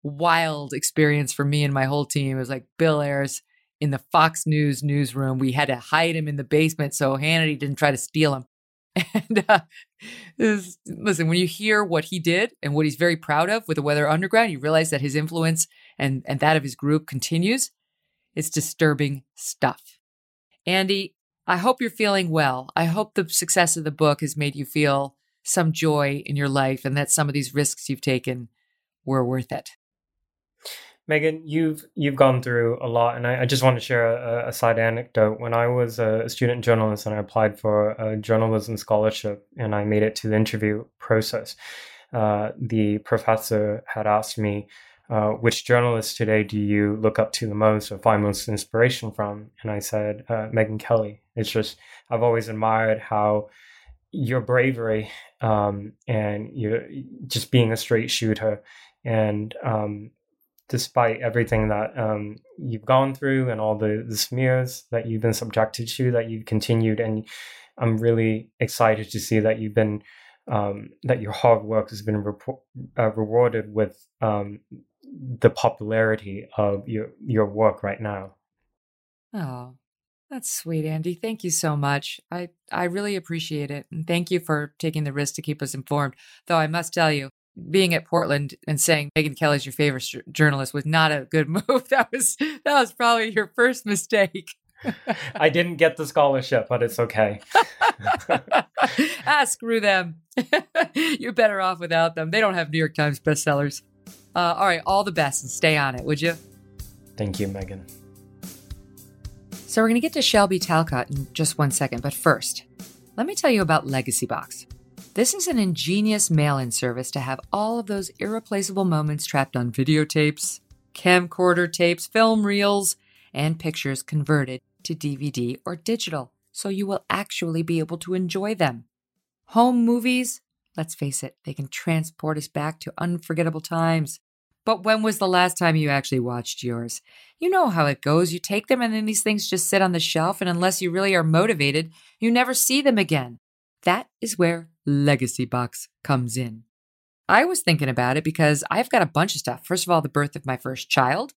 [SPEAKER 1] wild experience for me and my whole team. It was like, Bill Ayers, in the Fox News newsroom. We had to hide him in the basement so Hannity didn't try to steal him. And uh, was, listen, when you hear what he did and what he's very proud of with the Weather Underground, you realize that his influence and, and that of his group continues. It's disturbing stuff. Andy, I hope you're feeling well. I hope the success of the book has made you feel some joy in your life and that some of these risks you've taken were worth it.
[SPEAKER 2] Megyn, you've you've gone through a lot, and I, I just want to share a, a, side anecdote. When I was a student journalist and I applied for a journalism scholarship, and I made it to the interview process, uh, the professor had asked me, uh, "Which journalist today do you look up to the most or find most inspiration from?" And I said, uh, "Megyn Kelly." It's just I've always admired how your bravery um, and you just being a straight shooter and um, despite everything that um, you've gone through and all the, the smears that you've been subjected to, that you've continued. And I'm really excited to see that you've been, um, that your hard work has been uh, rewarded with um, the popularity of your, your work right now.
[SPEAKER 1] Oh, that's sweet, Andy. Thank you so much. I, I really appreciate it. And thank you for taking the risk to keep us informed. Though I must tell you, being at Portland and saying Megyn Kelly's your favorite journalist was not a good move. That was that was probably your first mistake.
[SPEAKER 2] I didn't get the scholarship, but it's okay.
[SPEAKER 1] ah, screw them. You're better off without them. They don't have New York Times bestsellers. Uh, all right, all the best and stay on it, would you?
[SPEAKER 2] Thank you, Megyn.
[SPEAKER 1] So we're going to get to Shelby Talcott in just one second, but first, let me tell you about Legacy Box. This is an ingenious mail in service to have all of those irreplaceable moments trapped on videotapes, camcorder tapes, film reels, and pictures converted to DVD or digital, so you will actually be able to enjoy them. Home movies, let's face it, they can transport us back to unforgettable times. But when was the last time you actually watched yours? You know how it goes. You take them and then these things just sit on the shelf, and unless you really are motivated, you never see them again. That is where Legacy Box comes in. I was thinking about it because I've got a bunch of stuff. First of all, the birth of my first child,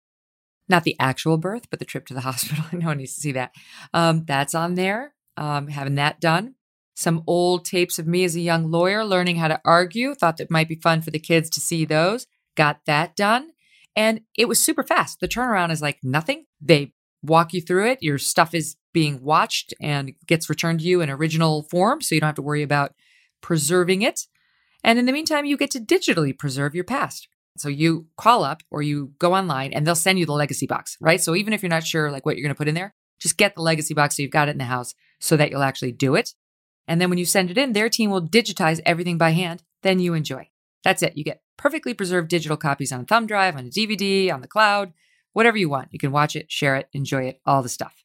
[SPEAKER 1] not the actual birth, but the trip to the hospital. no one needs to see that. Um, that's on there. Um, having that done. Some old tapes of me as a young lawyer learning how to argue. Thought that might be fun for the kids to see those. Got that done. And it was super fast. The turnaround is like nothing. They walk you through it. Your stuff is being watched and gets returned to you in original form. So you don't have to worry about preserving it. And in the meantime, you get to digitally preserve your past. So you call up or you go online and they'll send you the legacy box, right? So even if you're not sure like what you're going to put in there, just get the legacy box so you've got it in the house so that you'll actually do it. And then when you send it in, their team will digitize everything by hand. Then you enjoy. That's it. You get perfectly preserved digital copies on a thumb drive, on a DVD, on the cloud, whatever you want. You can watch it, share it, enjoy it, all the stuff.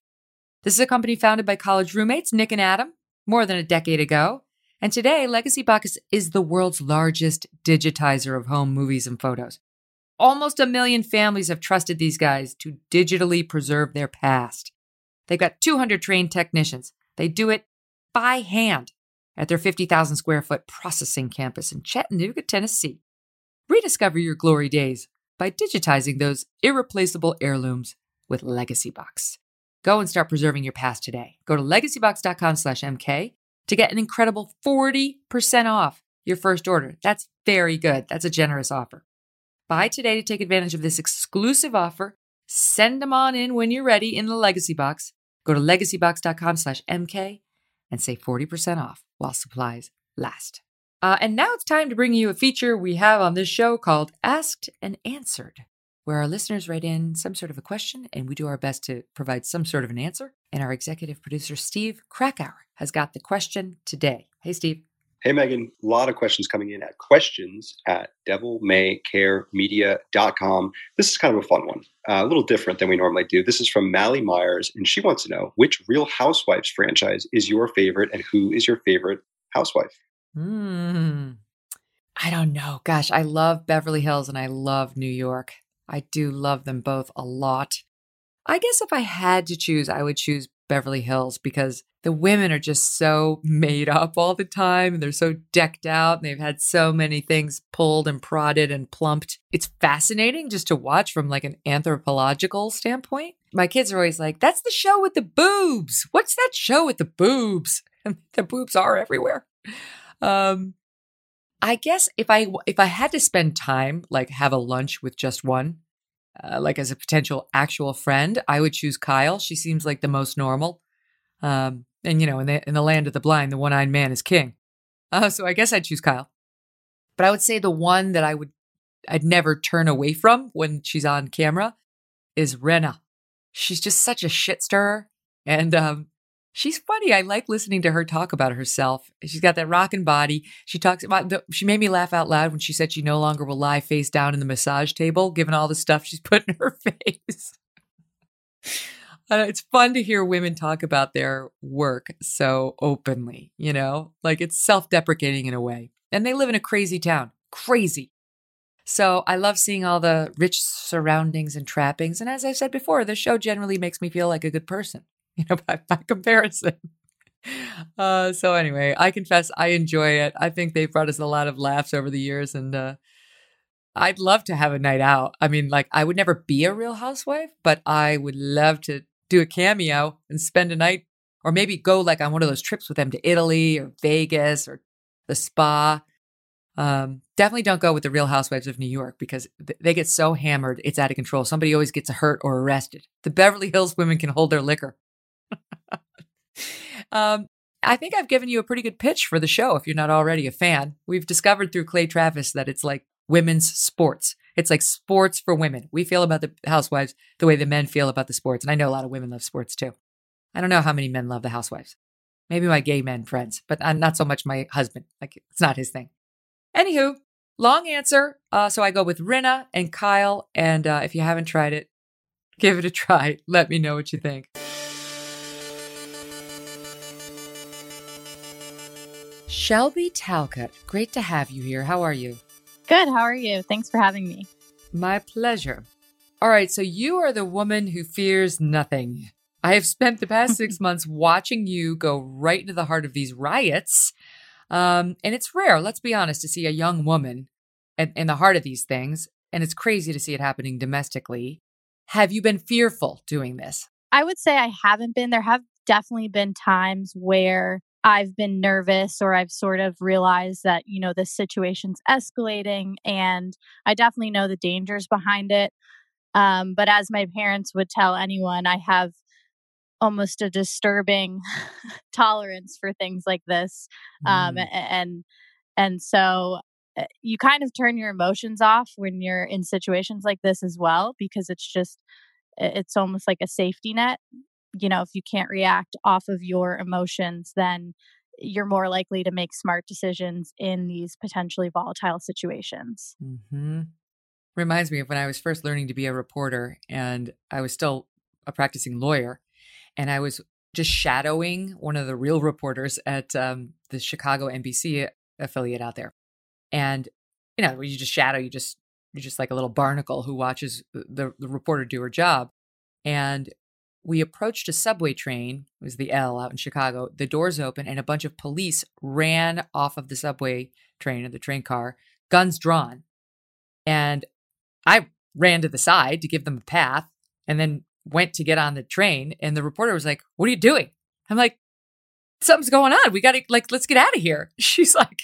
[SPEAKER 1] This is a company founded by college roommates Nick and Adam more than a decade ago. And today, Legacy Box is the world's largest digitizer of home movies and photos. Almost a million families have trusted these guys to digitally preserve their past. They've got 200 trained technicians. They do it by hand at their 50,000 square foot processing campus in Chattanooga, Tennessee. Rediscover your glory days by digitizing those irreplaceable heirlooms with Legacy Box. Go and start preserving your past today. Go to legacybox.com/mk to get an incredible 40% off your first order. That's very good. That's a generous offer. Buy today to take advantage of this exclusive offer. Send them on in when you're ready in the Legacy Box. Go to legacybox.com slash MK and save 40% off while supplies last. Uh, and now it's time to bring you a feature we have on this show called Asked and Answered where our listeners write in some sort of a question and we do our best to provide some sort of an answer. And our executive producer, Steve Krakauer, has got the question today. Hey, Steve.
[SPEAKER 3] Hey, Megyn. A lot of questions coming in at questions at devilmaycaremedia.com. This is kind of a fun one, uh, a little different than we normally do. This is from Mally Myers, and she wants to know which Real Housewives franchise is your favorite and who is your favorite housewife?
[SPEAKER 1] Hmm. I don't know. Gosh, I love Beverly Hills and I love New York. I do love them both a lot. I guess if I had to choose, I would choose Beverly Hills because the women are just so made up all the time and they're so decked out and they've had so many things pulled and prodded and plumped. It's fascinating just to watch from like an anthropological standpoint. my kids are always like, "That's the show with the boobs. What's that show with the boobs?" And the boobs are everywhere. Um, I guess if I if I had to spend time, like have a lunch with just one, uh, like as a potential actual friend, I would choose Kyle. She seems like the most normal. Um, and you know, in the in the land of the blind, the one eyed man is king. Uh, so I guess I'd choose Kyle. But I would say the one that I would I'd never turn away from when she's on camera is Rinna. She's just such a shit stirrer. And um, she's funny. I like listening to her talk about herself. She's got that rocking body. She talks about, the, she made me laugh out loud when she said she no longer will lie face down in the massage table, given all the stuff she's put in her face. Uh, it's fun to hear women talk about their work so openly, you know, like it's self deprecating in a way. And they live in a crazy town, crazy. So I love seeing all the rich surroundings and trappings. And as I've said before, the show generally makes me feel like a good person, you know, by, by comparison. Uh, so anyway, I confess I enjoy it. I think they've brought us a lot of laughs over the years, and uh, I'd love to have a night out. I mean, like I would never be a real housewife, but I would love to do a cameo and spend a night, or maybe go like on one of those trips with them to Italy or Vegas or the spa. Um, definitely don't go with the Real Housewives of New York because th- they get so hammered, it's out of control. Somebody always gets hurt or arrested. The Beverly Hills women can hold their liquor. um, I think I've given you a pretty good pitch for the show if you're not already a fan. We've discovered through Clay Travis that it's like women's sports. It's like sports for women. We feel about the housewives the way the men feel about the sports. And I know a lot of women love sports too. I don't know how many men love the housewives. Maybe my gay men friends, but not so much my husband. Like it's not his thing. Anywho, long answer. Uh, so I go with Rinna and Kyle. And uh, if you haven't tried it, give it a try. Let me know what you think. Shelby Talcott, great to have you here. How are you?
[SPEAKER 4] Good. How are you? Thanks for having me.
[SPEAKER 1] My pleasure. All right. So you are the woman who fears nothing. I have spent the past six months watching you go right into the heart of these riots. Um, and it's rare, let's be honest, to see a young woman in, in the heart of these things. And it's crazy to see it happening domestically. Have you been fearful doing this?
[SPEAKER 4] I would say I haven't been. There have definitely been times where I've been nervous or I've sort of realized that, you know, the situation's escalating and I definitely know the dangers behind it. Um, but as my parents would tell anyone, I have almost a disturbing tolerance for things like this. Um, mm. and, and so eh, you kind of turn your emotions off when you're in situations like this as well, because it's just, it's almost like a safety net you know, if you can't react off of your emotions, then you're more likely to make smart decisions in these potentially volatile situations.
[SPEAKER 1] Mm-hmm. Reminds me of when I was first learning to be a reporter and I was still a practicing lawyer and I was just shadowing one of the real reporters at um, the Chicago NBC affiliate out there. And, you know, you just shadow, you just, you're just like a little barnacle who watches the, the reporter do her job. And we approached a subway train, it was the L out in Chicago. The doors open and a bunch of police ran off of the subway train or the train car, guns drawn. And I ran to the side to give them a path and then went to get on the train. And the reporter was like, What are you doing? I'm like, Something's going on. We got to, like, let's get out of here. She's like,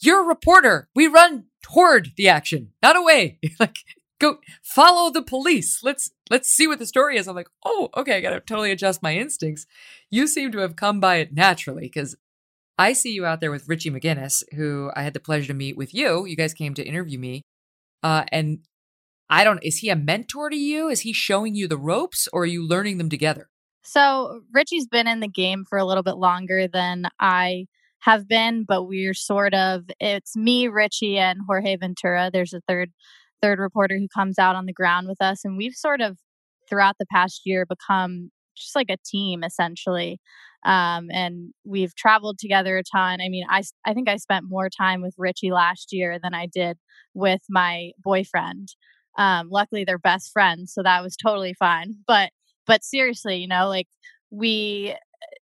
[SPEAKER 1] You're a reporter. We run toward the action, not away. like, go follow the police. Let's let's see what the story is. I'm like, oh, okay, I gotta totally adjust my instincts. You seem to have come by it naturally because I see you out there with Richie McGinnis, who I had the pleasure to meet with you. You guys came to interview me. Uh, and I don't is he a mentor to you? Is he showing you the ropes or are you learning them together?
[SPEAKER 4] So Richie's been in the game for a little bit longer than I have been, but we're sort of it's me, Richie, and Jorge Ventura. There's a third third reporter who comes out on the ground with us. And we've sort of, throughout the past year, become just like a team essentially. Um, and we've traveled together a ton. I mean, I, I think I spent more time with Richie last year than I did with my boyfriend. Um, luckily, they're best friends, so that was totally fine. But but seriously, you know, like we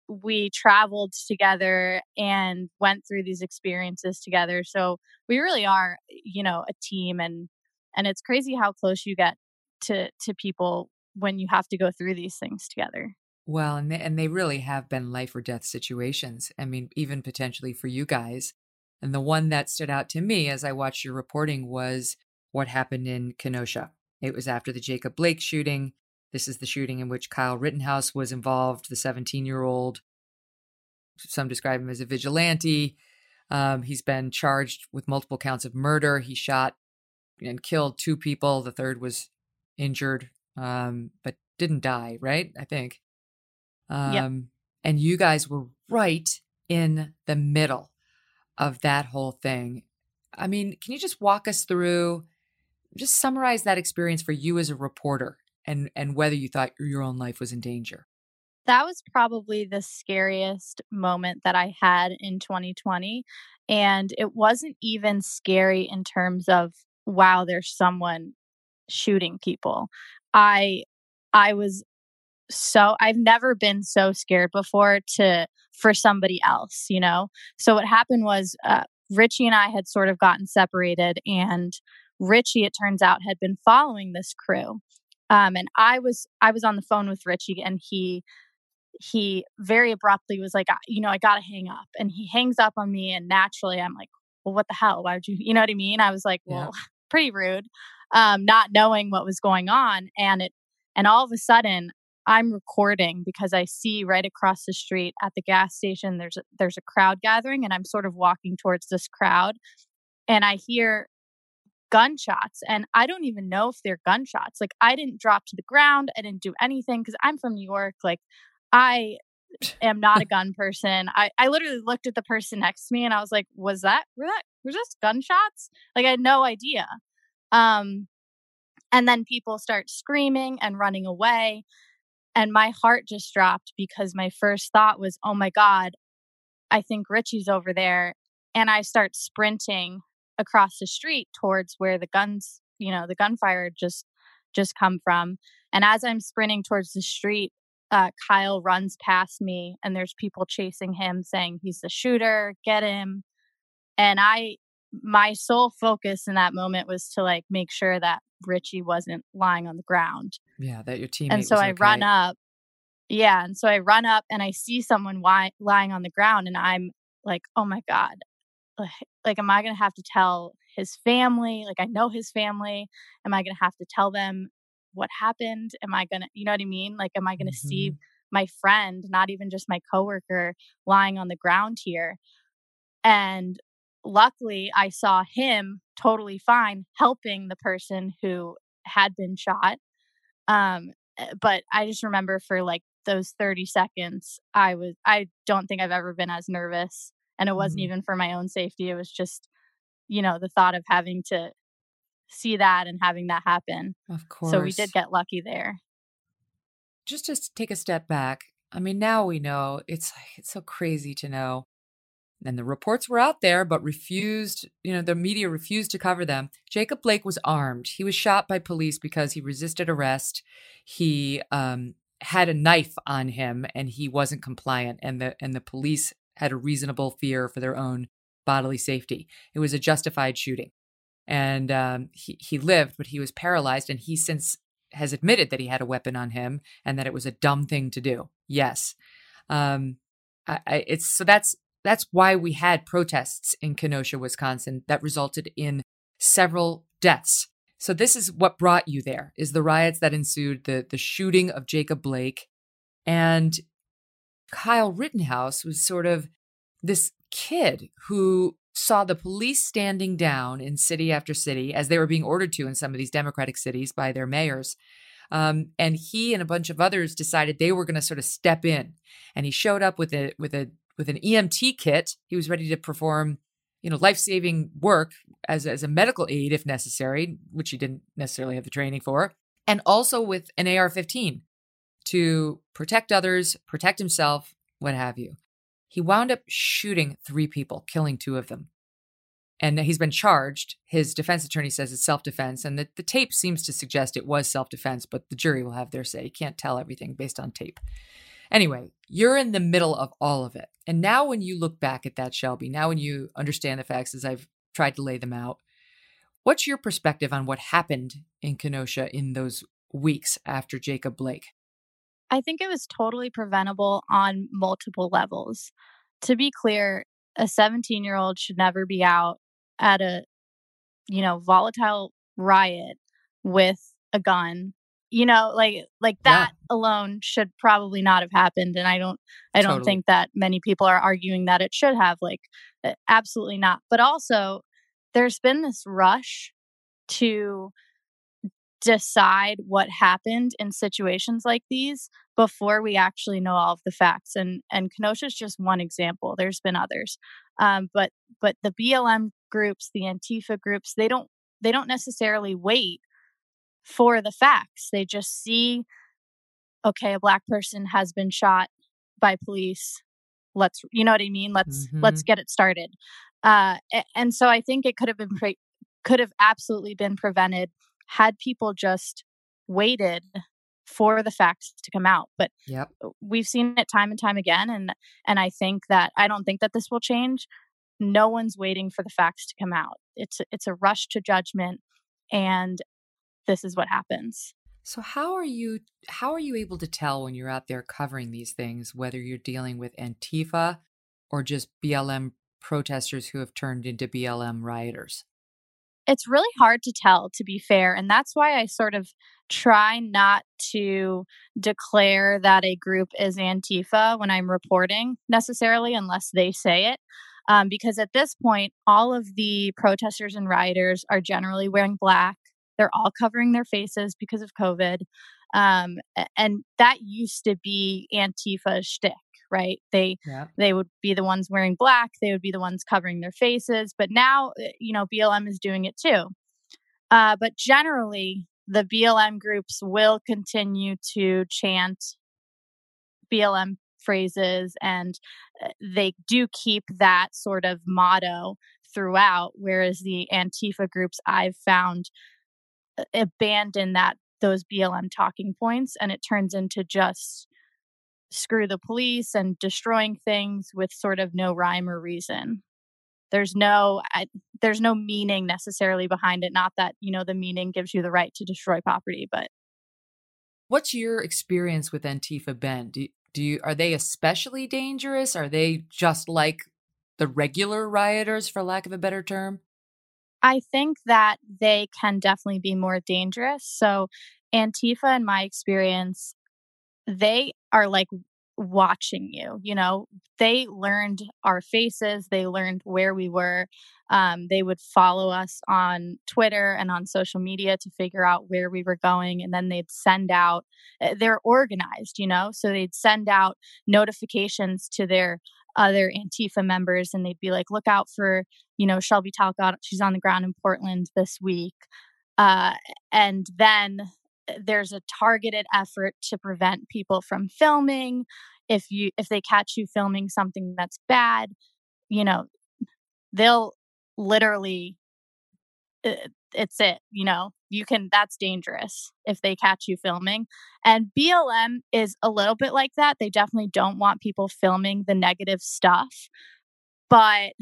[SPEAKER 4] we traveled together and went through these experiences together. So we really are, you know, a team and and it's crazy how close you get to to people when you have to go through these things together.
[SPEAKER 1] Well, and they, and they really have been life or death situations. I mean, even potentially for you guys. And the one that stood out to me as I watched your reporting was what happened in Kenosha. It was after the Jacob Blake shooting. This is the shooting in which Kyle Rittenhouse was involved, the 17 year old. Some describe him as a vigilante. Um, he's been charged with multiple counts of murder. He shot and killed two people. The third was injured, um, but didn't die, right? I think. Um, yep. And you guys were right in the middle of that whole thing. I mean, can you just walk us through, just summarize that experience for you as a reporter and, and whether you thought your own life was in danger?
[SPEAKER 4] That was probably the scariest moment that I had in 2020. And it wasn't even scary in terms of, wow, there's someone shooting people. I I was so I've never been so scared before to for somebody else, you know. So what happened was uh, Richie and I had sort of gotten separated, and Richie, it turns out, had been following this crew. Um, and I was I was on the phone with Richie, and he he very abruptly was like, you know, I got to hang up, and he hangs up on me, and naturally, I'm like, well, what the hell? Why would you? You know what I mean? I was like, well, yeah. Pretty rude, um, not knowing what was going on, and it and all of a sudden I'm recording because I see right across the street at the gas station there's a, there's a crowd gathering and I'm sort of walking towards this crowd and I hear gunshots and I don't even know if they're gunshots. Like I didn't drop to the ground, I didn't do anything cuz I'm from New York. Like I am not a gun person. I I literally looked at the person next to me and I was like, "Was that were that was this gunshots?" Like I had no idea. Um and then people start screaming and running away and my heart just dropped because my first thought was, oh my God, I think Richie's over there. And I start sprinting across the street towards where the guns, you know, the gunfire just just come from. And as I'm sprinting towards the street, uh, Kyle runs past me, and there's people chasing him, saying he's the shooter, get him. And I, my sole focus in that moment was to like make sure that Richie wasn't lying on the ground.
[SPEAKER 1] Yeah, that your team.
[SPEAKER 4] And so I
[SPEAKER 1] okay.
[SPEAKER 4] run up. Yeah, and so I run up and I see someone wy- lying on the ground, and I'm like, "Oh my god! Like, am I gonna have to tell his family? Like, I know his family. Am I gonna have to tell them what happened? Am I gonna, you know what I mean? Like, am I gonna mm-hmm. see my friend, not even just my coworker, lying on the ground here?" And luckily I saw him totally fine helping the person who had been shot. Um, eh, but I just remember for like those 30 seconds, I was, I don't think I've ever been as nervous. And it wasn't mm-hmm. even for my own safety. It was just, you know, the thought of having to see that and having that happen.
[SPEAKER 1] Of course.
[SPEAKER 4] So we did get lucky there.
[SPEAKER 1] Just to take a step back, I mean, now we know it's it's so crazy to know and the reports were out there, but refused, you know, the media refused to cover them. Jacob Blake was armed. He was shot by police because he resisted arrest. He um, had a knife on him and he wasn't compliant, and the and the police had a reasonable fear for their own bodily safety. It was a justified shooting, and um, he he lived, but he was paralyzed, and he since has admitted that he had a weapon on him and that it was a dumb thing to do. Yes. Um, I, I, it's so that's that's why we had protests in Kenosha, Wisconsin that resulted in several deaths. So this is what brought you there is the riots that ensued, the the shooting of Jacob Blake and Kyle Rittenhouse was sort of this kid who saw the police standing down in city after city as they were being ordered to in some of these democratic cities by their mayors. Um, and he and a bunch of others decided they were going to sort of step in. And he showed up with a with a with an EMT kit. He was ready to perform, you know, life-saving work as, as a medical aid if necessary, which he didn't necessarily have the training for, and also with an AR-15 to protect others, protect himself, what have you. He wound up shooting three people, killing two of them. And he's been charged. His defense attorney says it's self defense. And the, the tape seems to suggest it was self defense, but the jury will have their say. You can't tell everything based on tape. Anyway, you're in the middle of all of it. And now, when you look back at that, Shelby, now when you understand the facts as I've tried to lay them out, what's your perspective on what happened in Kenosha in those weeks after Jacob Blake?
[SPEAKER 4] I think it was totally preventable on multiple levels. To be clear, a 17 year old should never be out at a, you know, volatile riot with a gun. You know, like like that yeah. alone should probably not have happened, and I don't I don't totally. think that many people are arguing that it should have. Like, absolutely not. But also, there's been this rush to decide what happened in situations like these before we actually know all of the facts and and kenosha is just one example there's been others. Um, but but the blm groups the antifa groups they don't they don't necessarily wait for the facts they just see okay a black person has been shot by police let's you know what i mean? Let's mm-hmm. let's get it started. Uh, and so i think it could have been pre- could have absolutely been prevented had people just waited for the facts to come out but
[SPEAKER 1] yep.
[SPEAKER 4] we've seen it time and time again and and i think that i don't think that this will change. No one's waiting for the facts to come out. It's it's a rush to judgment and this is what happens.
[SPEAKER 1] So how are you how are you able to tell when you're out there covering these things whether you're dealing with antifa or just blm protesters who have turned into blm rioters
[SPEAKER 4] it's really hard to tell, to be fair. And that's why I sort of try not to declare that a group is Antifa when I'm reporting necessarily, unless they say it. Um, because at this point, all of the protesters and rioters are generally wearing black. They're all covering their faces because of COVID. Um, and that used to be Antifa shtick right? They yeah. they would be the ones wearing black, they would be the ones covering their faces, but now eh, you know BLM is doing it too. Uh, but generally, the BLM groups will continue to chant BLM phrases, and eh, they do keep that sort of motto throughout. Whereas the Antifa groups I've found eh, abandon that those BLM talking points, and it turns into just screw the police and destroying things with sort of no rhyme or reason. There's no I, there's no meaning necessarily behind it not that you know the meaning gives you the right to destroy property but
[SPEAKER 1] what's your experience with antifa ben do, do you are they especially dangerous? Are they just like the regular rioters for lack of a better term?
[SPEAKER 4] I think that they can definitely be more dangerous. So antifa in my experience they are like watching you you know? They learned our faces they learned where we were um, they would follow us on twitter and on social media to figure out where we were going and then they'd send out eh, they're organized you know? So they'd send out notifications to their other antifa members and they'd be like look out for you know shelby talcott she's on the ground in portland this week. Uh, and then there's a targeted effort to prevent people from filming. If you if they catch you filming something that's bad you know they'll literally it's it you know you can that's dangerous if they catch you filming. And blm is a little bit like that they definitely don't want people filming the negative stuff but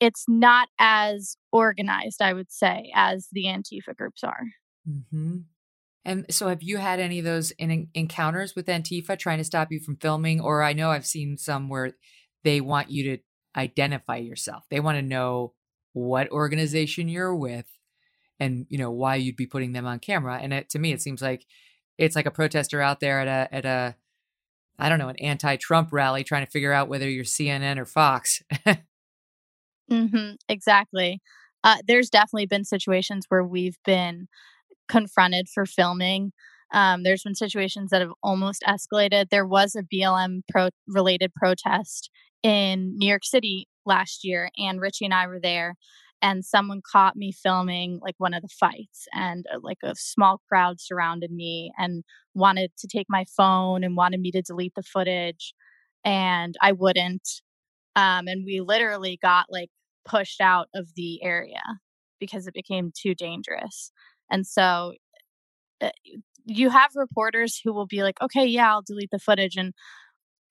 [SPEAKER 4] it's not as organized i would say as the antifa groups are.
[SPEAKER 1] Mm-hmm. And so, have you had any of those in, encounters with Antifa trying to stop you from filming? Or I know I've seen some where they want you to identify yourself. They want to know what organization you're with and you know why you'd be putting them on camera. And it, to me, it seems like it's like a protester out there at a at a I don't know an anti-Trump rally trying to figure out whether you're CNN or Fox.
[SPEAKER 4] mm-hmm, exactly. Uh, there's definitely been situations where we've been confronted for filming. Um, there's been situations that have almost escalated. There was a BLM pro- related protest in New York City last year, and Richie and I were there. And someone caught me filming like one of the fights, and uh, like a small crowd surrounded me and wanted to take my phone and wanted me to delete the footage, and I wouldn't. Um, and we literally got like pushed out of the area because it became too dangerous. And so uh, you have reporters who will be like, okay, yeah, I'll delete the footage. And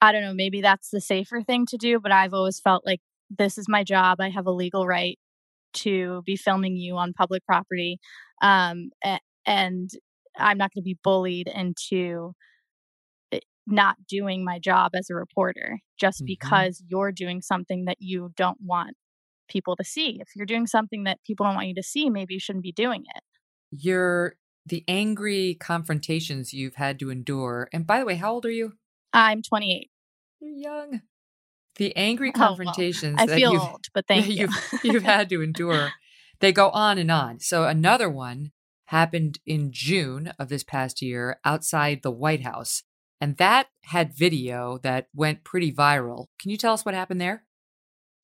[SPEAKER 4] I don't know, maybe that's the safer thing to do, but I've always felt like this is my job. I have a legal right to be filming you on public property. Um, and I'm not going to be bullied into eh, not doing my job as a reporter just mm-hmm. because you're doing something that you don't want people to see. If you're doing something that people don't want you to see, maybe you shouldn't be doing it.
[SPEAKER 1] You're the angry confrontations you've had to endure. And by the way, how old are you?
[SPEAKER 4] I'm 28.
[SPEAKER 1] You're young. The angry confrontations
[SPEAKER 4] oh, well, I feel old, but thank you.
[SPEAKER 1] You've, you've had to endure. They go on and on. So another one happened in June of this past year outside the White House. And that had video that went pretty viral. Can you tell us what happened there?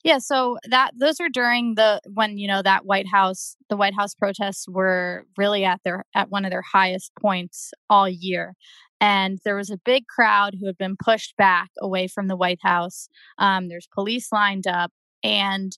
[SPEAKER 4] Yeah, so that those were during the when you know that White House the White House protests were really at their at one of their highest points all year. And there was a big crowd who had been pushed back away from the White House. Um, there's police lined up, and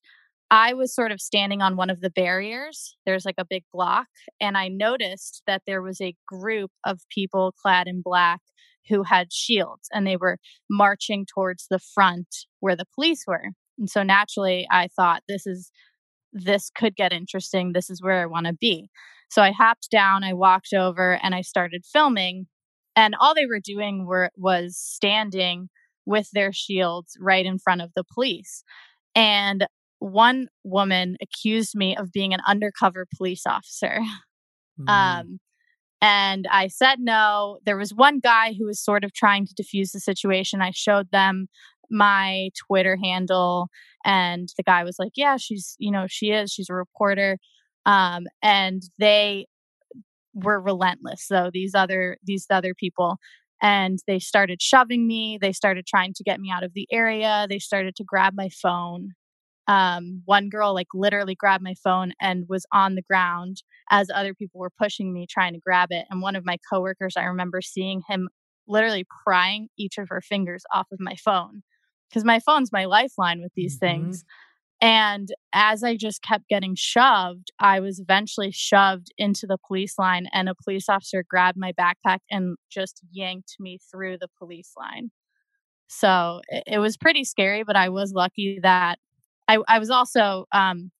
[SPEAKER 4] I was sort of standing on one of the barriers. There's like a big block, and I noticed that there was a group of people clad in black who had shields, and they were marching towards the front where the police were. And so naturally, I thought this is this could get interesting. This is where I want to be. So I hopped down, I walked over, and I started filming. And all they were doing were was standing with their shields right in front of the police. And one woman accused me of being an undercover police officer. Mm. Um, and I said no. There was one guy who was sort of trying to defuse the situation. I showed them my Twitter handle and the guy was like, "Yeah, she's, you know, she is. She's a reporter." Um and they were relentless though these other these other people and they started shoving me they started trying to get me out of the area they started to grab my phone um, one girl like literally grabbed my phone and was on the ground as other people were pushing me trying to grab it and one of my coworkers i remember seeing him literally prying each of her fingers off of my phone because my phone's my lifeline with these mm-hmm. things. And as I just kept getting shoved, I was eventually shoved into the police line, and a police officer grabbed my backpack and just yanked me through the police line. So it, it was pretty scary, but I was lucky that I, I was also um,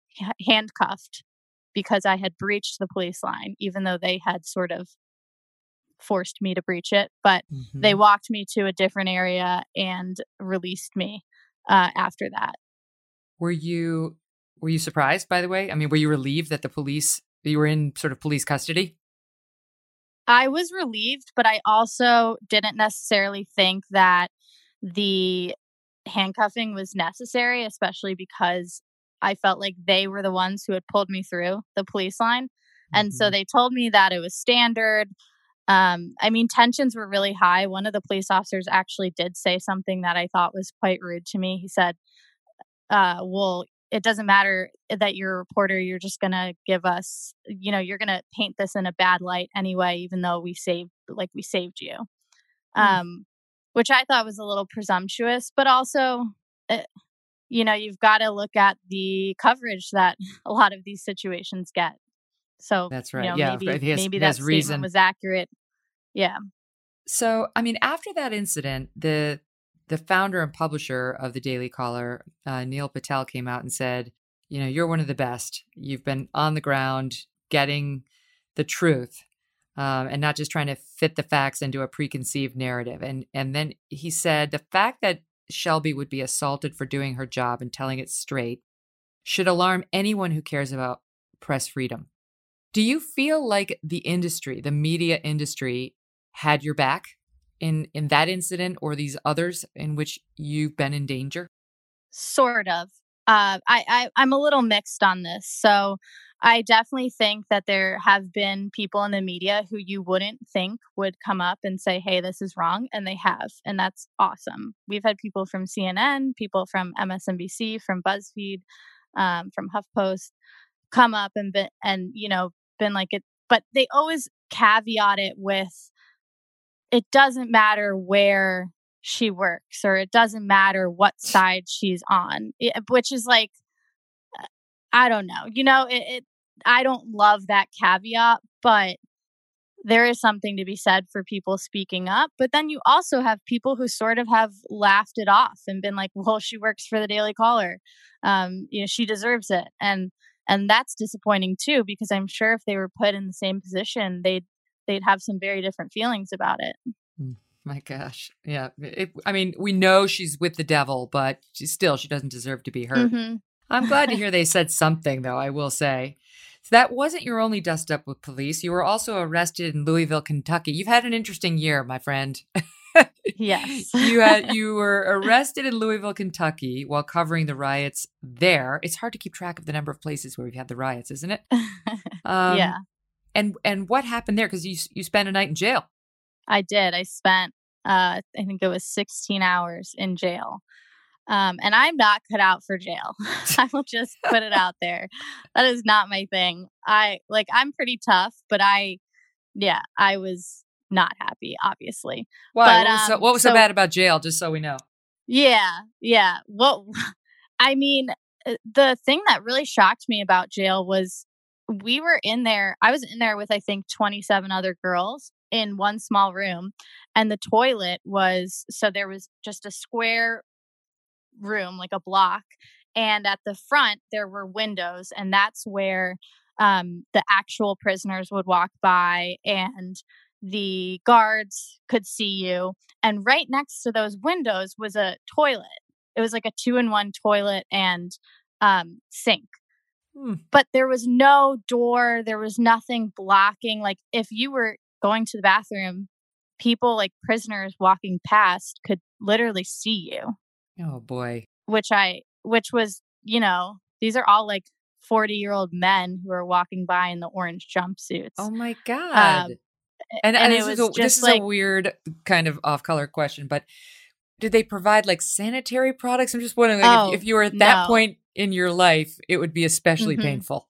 [SPEAKER 4] handcuffed because I had breached the police line, even though they had sort of forced me to breach it, but mm-hmm. they walked me to a different area and released me uh, after that.
[SPEAKER 1] Were you were you surprised? By the way, I mean, were you relieved that the police you were in sort of police custody?
[SPEAKER 4] I was relieved, but I also didn't necessarily think that the handcuffing was necessary, especially because I felt like they were the ones who had pulled me through the police line. And mm-hmm. so they told me that it was standard. Um, I mean, tensions were really high. One of the police officers actually did say something that I thought was quite rude to me. He said, uh, Well, it doesn't matter that you're a reporter, you're just going to give us, you know, you're going to paint this in a bad light anyway, even though we saved, like, we saved you. Mm. Um, which I thought was a little presumptuous, but also, uh, you know, you've got to look at the coverage that a lot of these situations get. So
[SPEAKER 1] that's right.
[SPEAKER 4] You know,
[SPEAKER 1] yeah,
[SPEAKER 4] maybe, has, maybe that statement reason. was accurate. Yeah.
[SPEAKER 1] So, I mean, after that incident, the the founder and publisher of the Daily Caller, uh, Neil Patel, came out and said, "You know, you're one of the best. You've been on the ground getting the truth, um, and not just trying to fit the facts into a preconceived narrative." And and then he said the fact that Shelby would be assaulted for doing her job and telling it straight should alarm anyone who cares about press freedom. Do you feel like the industry, the media industry, had your back in in that incident or these others in which you've been in danger?
[SPEAKER 4] Sort of. Uh, I, I I'm a little mixed on this. So I definitely think that there have been people in the media who you wouldn't think would come up and say, "Hey, this is wrong," and they have, and that's awesome. We've had people from CNN, people from MSNBC, from BuzzFeed, um, from HuffPost come up and be, and you know been like it, but they always caveat it with it doesn't matter where she works or it doesn't matter what side she's on, it, which is like, uh, I don't know. You know, it, it I don't love that caveat, but there is something to be said for people speaking up. But then you also have people who sort of have laughed it off and been like, well, she works for the Daily Caller. Um, you know, she deserves it. And and that's disappointing too because i'm sure if they were put in the same position they'd they'd have some very different feelings about it.
[SPEAKER 1] Mm, my gosh. Yeah. It, I mean, we know she's with the devil, but she still she doesn't deserve to be hurt.
[SPEAKER 4] Mm-hmm.
[SPEAKER 1] I'm glad to hear they said something though, I will say. So that wasn't your only dust up with police. You were also arrested in Louisville, Kentucky. You've had an interesting year, my friend.
[SPEAKER 4] yes.
[SPEAKER 1] you had you were arrested in Louisville, Kentucky while covering the riots there. It's hard to keep track of the number of places where we've had the riots, isn't it?
[SPEAKER 4] Um, yeah.
[SPEAKER 1] And and what happened there cuz you you spent a night in jail.
[SPEAKER 4] I did. I spent uh I think it was 16 hours in jail. Um, and I'm not cut out for jail. I will just put it out there. That is not my thing. I like I'm pretty tough, but I yeah, I was not happy, obviously.
[SPEAKER 1] Why?
[SPEAKER 4] But,
[SPEAKER 1] what was, so,
[SPEAKER 4] um,
[SPEAKER 1] what was so,
[SPEAKER 4] so-
[SPEAKER 1] bad about jail? Just so we know.
[SPEAKER 4] Yeah, yeah. What I mean, uh, the thing that really shocked me about jail was we were in there. I was in there with I think 27 other girls in one small room, and the toilet was so there was just a square room, like a block, and at the front there were windows, and that's where um, the actual prisoners would walk by and the guards could see you and right next to those windows was a toilet it was like a two in one toilet and um, sink
[SPEAKER 1] Hmm.
[SPEAKER 4] but there was no door there was nothing blocking like if you were going to the bathroom people like prisoners walking past could literally see you
[SPEAKER 1] Oh boy.
[SPEAKER 4] which i which was you know these are all like 40 year old men who are walking by in the orange jumpsuits
[SPEAKER 1] Oh my god.
[SPEAKER 4] Um,
[SPEAKER 1] and,
[SPEAKER 4] and
[SPEAKER 1] and
[SPEAKER 4] it
[SPEAKER 1] this, is,
[SPEAKER 4] was
[SPEAKER 1] a, this is
[SPEAKER 4] like-
[SPEAKER 1] a weird kind of off color question, but did they provide like sanitary products? I'm just wondering like,
[SPEAKER 4] Oh,
[SPEAKER 1] if, if you were at that
[SPEAKER 4] no.
[SPEAKER 1] point in your life, it would be especially
[SPEAKER 4] Mhm.
[SPEAKER 1] painful.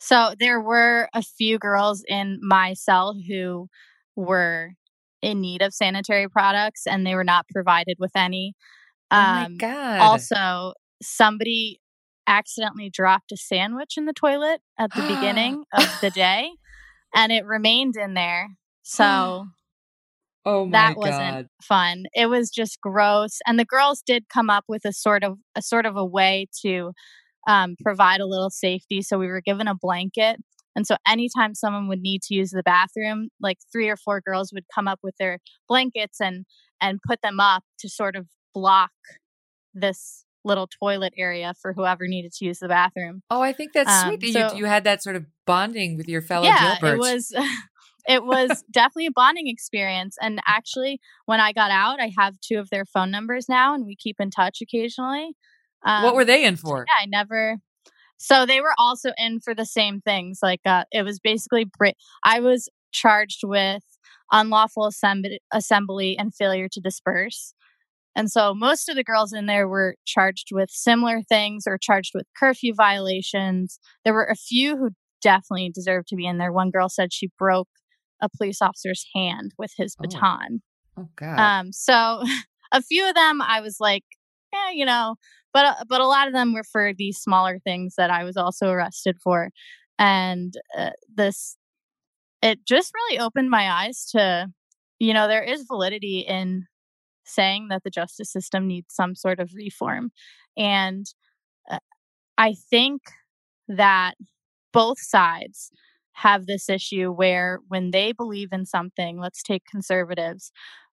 [SPEAKER 4] So there were a few girls in my cell who were in need of sanitary products and they were not provided with any.
[SPEAKER 1] oh my
[SPEAKER 4] Um,
[SPEAKER 1] god.
[SPEAKER 4] also, somebody accidentally dropped a sandwich in the toilet at the beginning of the day and it remained in there. So
[SPEAKER 1] oh my
[SPEAKER 4] that
[SPEAKER 1] god.
[SPEAKER 4] wasn't fun. It was just gross. And the girls did come up with a sort of a sort of a way to um, provide a little safety. So we were given a blanket. And so anytime someone would need to use the bathroom, like three or four girls would come up with their blankets and and put them up to sort of block this little toilet area for whoever needed to use the bathroom.
[SPEAKER 1] Oh, I think that's
[SPEAKER 4] Um,
[SPEAKER 1] sweet
[SPEAKER 4] so-
[SPEAKER 1] you, you had that sort of bonding with your fellow
[SPEAKER 4] yeah,
[SPEAKER 1] jailbirds.
[SPEAKER 4] it was it was definitely a bonding experience. And actually, when I got out, I have two of their phone numbers now, and we keep in touch occasionally. Um,
[SPEAKER 1] what were they in for?
[SPEAKER 4] Yeah, I never. So they were also in for the same things. Like uh, it was basically. I was charged with unlawful assembly, assembly and failure to disperse. And so most of the girls in there were charged with similar things or charged with curfew violations. There were a few who definitely deserved to be in there. One girl said she broke a police officer's hand with his
[SPEAKER 1] Oh.
[SPEAKER 4] baton.
[SPEAKER 1] Oh god.
[SPEAKER 4] Um, so a few of them I was like, yeah, you know, but uh, but a lot of them were for these smaller things that I was also arrested for, and uh, this it just really opened my eyes to, you know, there is validity in saying that the justice system needs some sort of reform, and uh, I think that both sides have this issue where when they believe in something, let's take conservatives,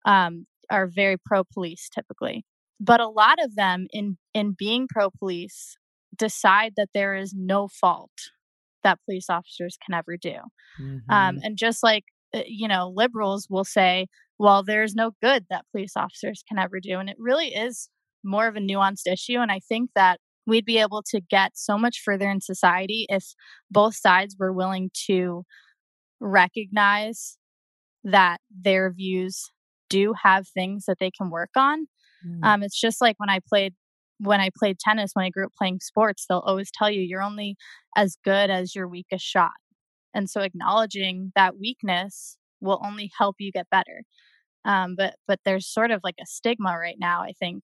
[SPEAKER 4] um, are very pro police typically. But a lot of them, in, in being pro police, decide that there is no fault that police officers can ever do. Um,
[SPEAKER 1] Mhm.
[SPEAKER 4] and just like, uh, you know, liberals will say, well, there's no good that police officers can ever do. And it really is more of a nuanced issue. And I think that we'd be able to get so much further in society if both sides were willing to recognize that their views do have things that they can work on.
[SPEAKER 1] Mm.
[SPEAKER 4] Um, it's just like when I played when I played tennis, when I grew up playing sports, they'll always tell you you're only as good as your weakest shot. And so acknowledging that weakness will only help you get better. Um, but but there's sort of like a stigma right now, I think,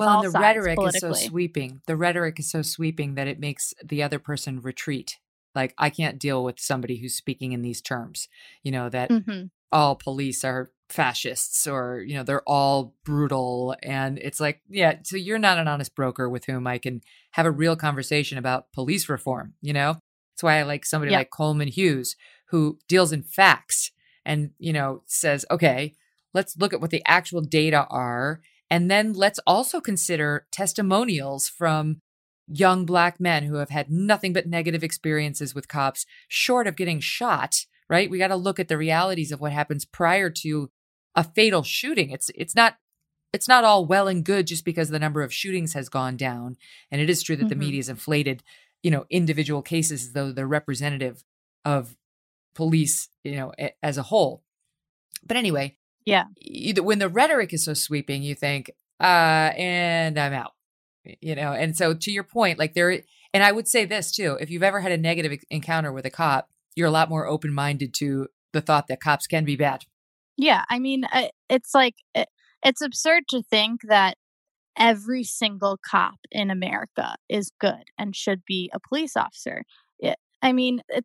[SPEAKER 1] well, and the rhetoric is so sweeping. The rhetoric is so sweeping that it makes the other person retreat. Like I can't deal with somebody who's speaking in these terms. You know that
[SPEAKER 4] Mhm.
[SPEAKER 1] all police are fascists or you know they're all brutal and it's like yeah so you're not an honest broker with whom i can have a real conversation about police reform you know that's why i like somebody
[SPEAKER 4] Yeah.
[SPEAKER 1] like coleman hughes who deals in facts and, you know, says, okay, let's look at what the actual data are. And then let's also consider testimonials from young black men who have had nothing but negative experiences with cops, short of getting shot, right? We got to look at the realities of what happens prior to a fatal shooting. It's it's not it's not all well and good just because the number of shootings has gone down. And it is true that mm-hmm. the media has inflated, you know, individual cases as though they're representative of police, you know, as a whole. But anyway,
[SPEAKER 4] yeah.
[SPEAKER 1] When the rhetoric is so sweeping, you think, uh, and I'm out. You know, and so to your point, like there, and I would say this too: if you've ever had a negative encounter with a cop, you're a lot more open minded to the thought that cops can be bad.
[SPEAKER 4] Yeah, I mean, it's like it's absurd to think that every single cop in America is good and should be a police officer. It, I mean, it,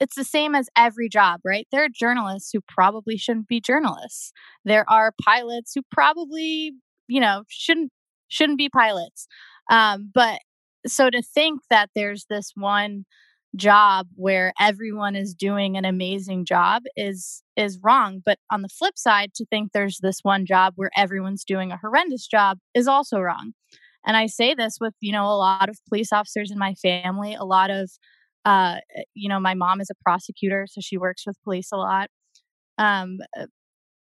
[SPEAKER 4] it's the same as every job, right? There are journalists who probably shouldn't be journalists. There are pilots who probably, you know, shouldn't shouldn't be pilots. Um, but so to think that there's this one job where everyone is doing an amazing job is is wrong but on the flip side to think there's this one job where everyone's doing a horrendous job is also wrong and i say this with you know a lot of police officers in my family a lot of uh you know my mom is a prosecutor so she works with police a lot um uh,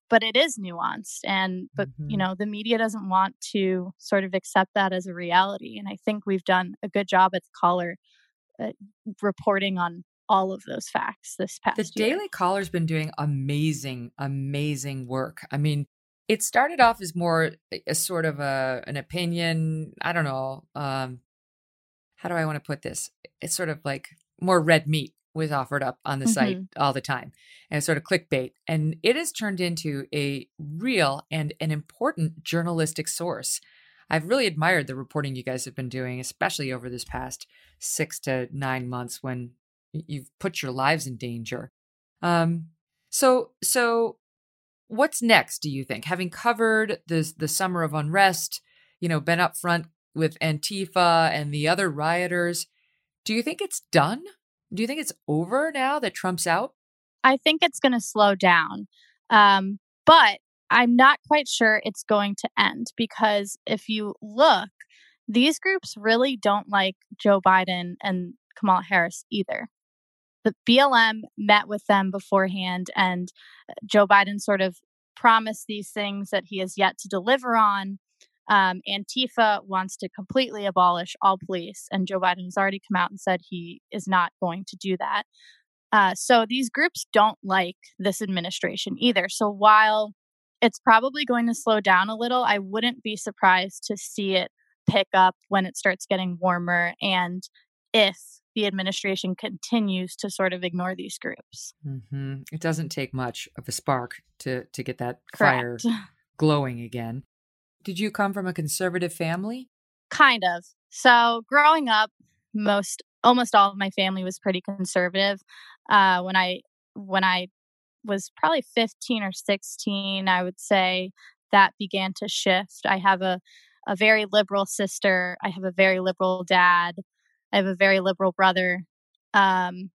[SPEAKER 4] but it is nuanced and but mm-hmm. you know the media doesn't want to sort of accept that as a reality and i think we've done a good job at the caller uh, reporting on all of those facts this past
[SPEAKER 1] the
[SPEAKER 4] year.
[SPEAKER 1] daily caller's been doing amazing amazing work i mean it started off as more a sort of a an opinion i don't know um how do i want to put this it's sort of like more red meat was offered up on the mm-hmm. site all the time and sort of clickbait and it has turned into a real and an important journalistic source I've really admired the reporting you guys have been doing, especially over this past six to nine months when you've put your lives in danger. Um, so, so what's next? Do you think, having covered the the summer of unrest, you know, been up front with Antifa and the other rioters, do you think it's done? Do you think it's over now that Trump's out?
[SPEAKER 4] I think it's going to slow down. Um, but I'm not quite sure it's going to end because if you look, these groups really don't like Joe Biden and Kamala Harris either. The BLM met with them beforehand, and uh, Joe Biden sort of promised these things that he has yet to deliver on. Um, Antifa wants to completely abolish all police, and Joe Biden has already come out and said he is not going to do that. Uh, so these groups don't like this administration either. So while it's probably going to slow down a little. I wouldn't be surprised to see it pick up when it starts getting warmer and if the administration continues to sort of ignore these groups.
[SPEAKER 1] Mm-hmm. It doesn't take much of a spark to to get that Correct. fire glowing again. Did you come from a conservative family?
[SPEAKER 4] Kind of. So growing up, most almost all of my family was pretty conservative. Uh, when I when I was probably 15 or 16, I would say that began to shift. I have a, a very liberal sister. I have a very liberal dad. I have a very liberal brother. Um,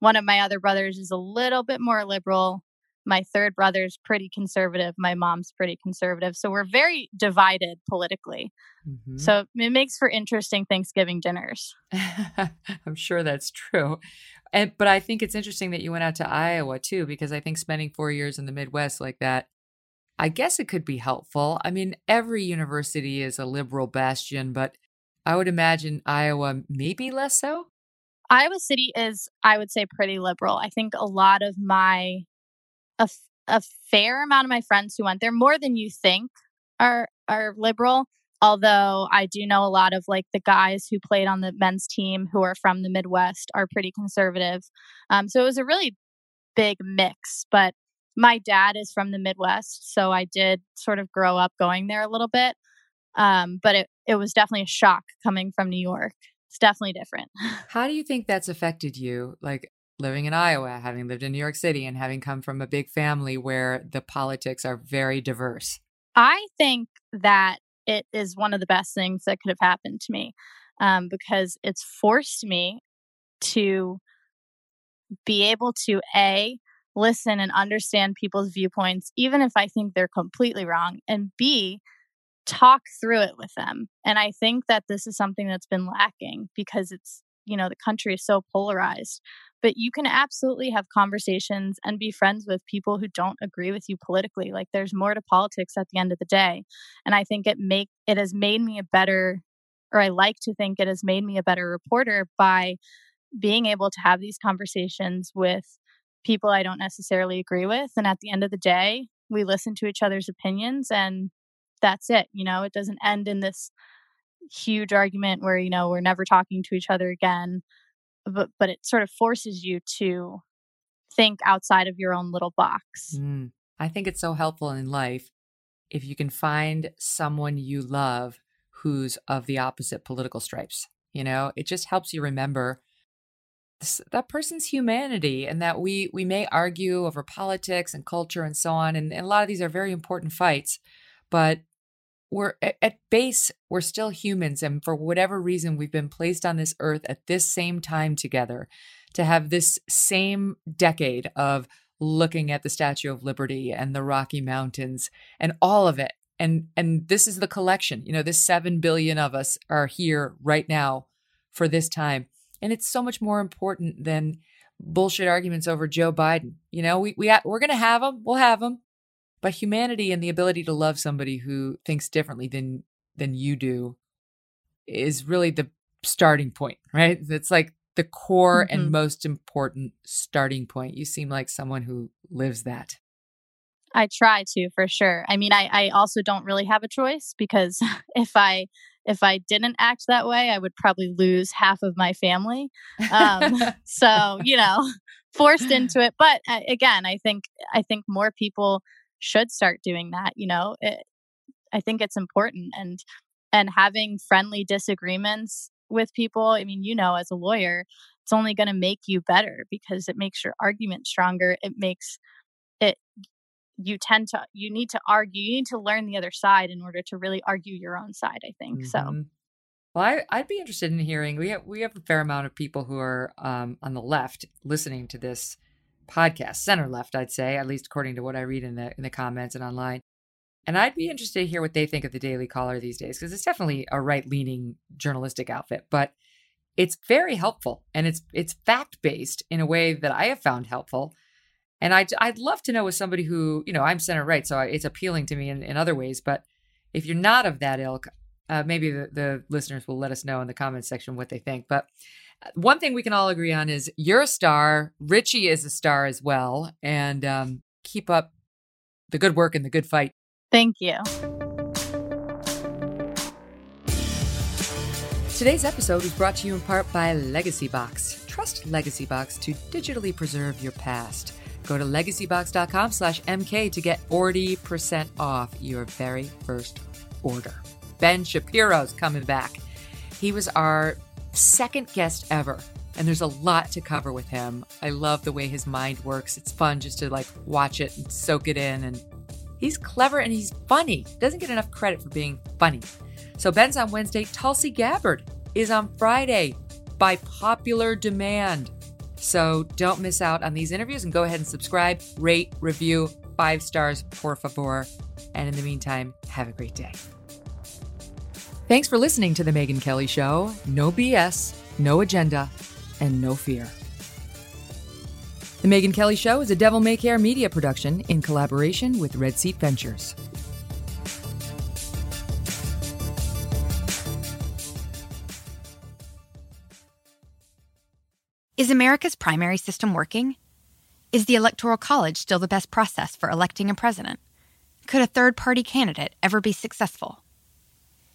[SPEAKER 4] one of my other brothers is a little bit more liberal. My third brother's pretty conservative. My mom's pretty conservative. So we're very divided politically. Mm-hmm. So it makes for interesting Thanksgiving dinners.
[SPEAKER 1] I'm sure that's true. And but I think it's interesting that you went out to Iowa too, because I think spending four years in the Midwest like that, I guess it could be helpful. I mean, every university is a liberal bastion, but I would imagine Iowa maybe less so.
[SPEAKER 4] Iowa City is, I would say, pretty liberal. I think a lot of my, a, a fair amount of my friends who went there, more than you think, are are liberal. Although I do know a lot of like the guys who played on the men's team who are from the Midwest are pretty conservative. Um, so it was a really big mix. But my dad is from the Midwest, so I did sort of grow up going there a little bit. Um, but it, it was definitely a shock coming from New York. It's definitely different.
[SPEAKER 1] How do you think that's affected you? Like living in Iowa, having lived in New York City, and having come from a big family where the politics are very diverse?
[SPEAKER 4] I think that it is one of the best things that could have happened to me um, because it's forced me to be able to A, listen and understand people's viewpoints, even if I think they're completely wrong, and B, talk through it with them. And I think that this is something that's been lacking because it's, you know, the country is so polarized. But you can absolutely have conversations and be friends with people who don't agree with you politically. Like there's more to politics at the end of the day. And I think it make it has made me a better or I like to think it has made me a better reporter by being able to have these conversations with people I don't necessarily agree with. And at the end of the day, we listen to each other's opinions and that's it. You know, it doesn't end in this huge argument where, you know, we're never talking to each other again. But but it sort of forces you to think outside of your own little box.
[SPEAKER 1] Mm. I think it's so helpful in life if you can find someone you love who's of the opposite political stripes. You know, it just helps you remember that person's humanity and that we we may argue over politics and culture and so on and, and a lot of these are very important fights but we're at base we're still humans and for whatever reason we've been placed on this earth at this same time together to have this same decade of looking at the statue of liberty and the rocky mountains and all of it and and this is the collection you know this 7 billion of us are here right now for this time and it's so much more important than bullshit arguments over Joe Biden. You know, we, we, we're going to have them, we'll have them. But humanity and the ability to love somebody who thinks differently than than you do is really the starting point, right? It's like the core mm-hmm. and most important starting point. You seem like someone who lives that.
[SPEAKER 4] I try to for sure. I mean, I, I also don't really have a choice because if I if I didn't act that way, I would probably lose half of my family. Um, so you know, forced into it. But uh, again, I think I think more people should start doing that. You know, it, I think it's important and and having friendly disagreements with people. I mean, you know, as a lawyer, it's only going to make you better because it makes your argument stronger. It makes it you tend to you need to argue you need to learn the other side in order to really argue your own side i think mm-hmm. so
[SPEAKER 1] well I, i'd be interested in hearing we have we have a fair amount of people who are um, on the left listening to this podcast center left i'd say at least according to what i read in the in the comments and online and i'd be interested to hear what they think of the daily caller these days because it's definitely a right leaning journalistic outfit but it's very helpful and it's it's fact based in a way that i have found helpful and I'd, I'd love to know with somebody who, you know, I'm center right, so it's appealing to me in, in other ways. But if you're not of that ilk, uh, maybe the, the listeners will let us know in the comments section what they think. But one thing we can all agree on is you're a star. Richie is a star as well. And um, keep up the good work and the good fight.
[SPEAKER 4] Thank you.
[SPEAKER 1] Today's episode was brought to you in part by Legacy Box. Trust Legacy Box to digitally preserve your past. Go to legacybox.com slash MK to get 40% off your very first order. Ben Shapiro's coming back. He was our second guest ever, and there's a lot to cover with him. I love the way his mind works. It's fun just to like watch it and soak it in. And he's clever and he's funny. Doesn't get enough credit for being funny. So Ben's on Wednesday. Tulsi Gabbard is on Friday by popular demand. So don't miss out on these interviews and go ahead and subscribe, rate, review, five stars, por favor. And in the meantime, have a great day. Thanks for listening to The Megyn Kelly Show. No BS, no agenda, and no fear. The Megyn Kelly Show is a Devil May Care media production in collaboration with Red Seat Ventures.
[SPEAKER 5] Is America's primary system working? Is the Electoral College still the best process for electing a president? Could a third party candidate ever be successful?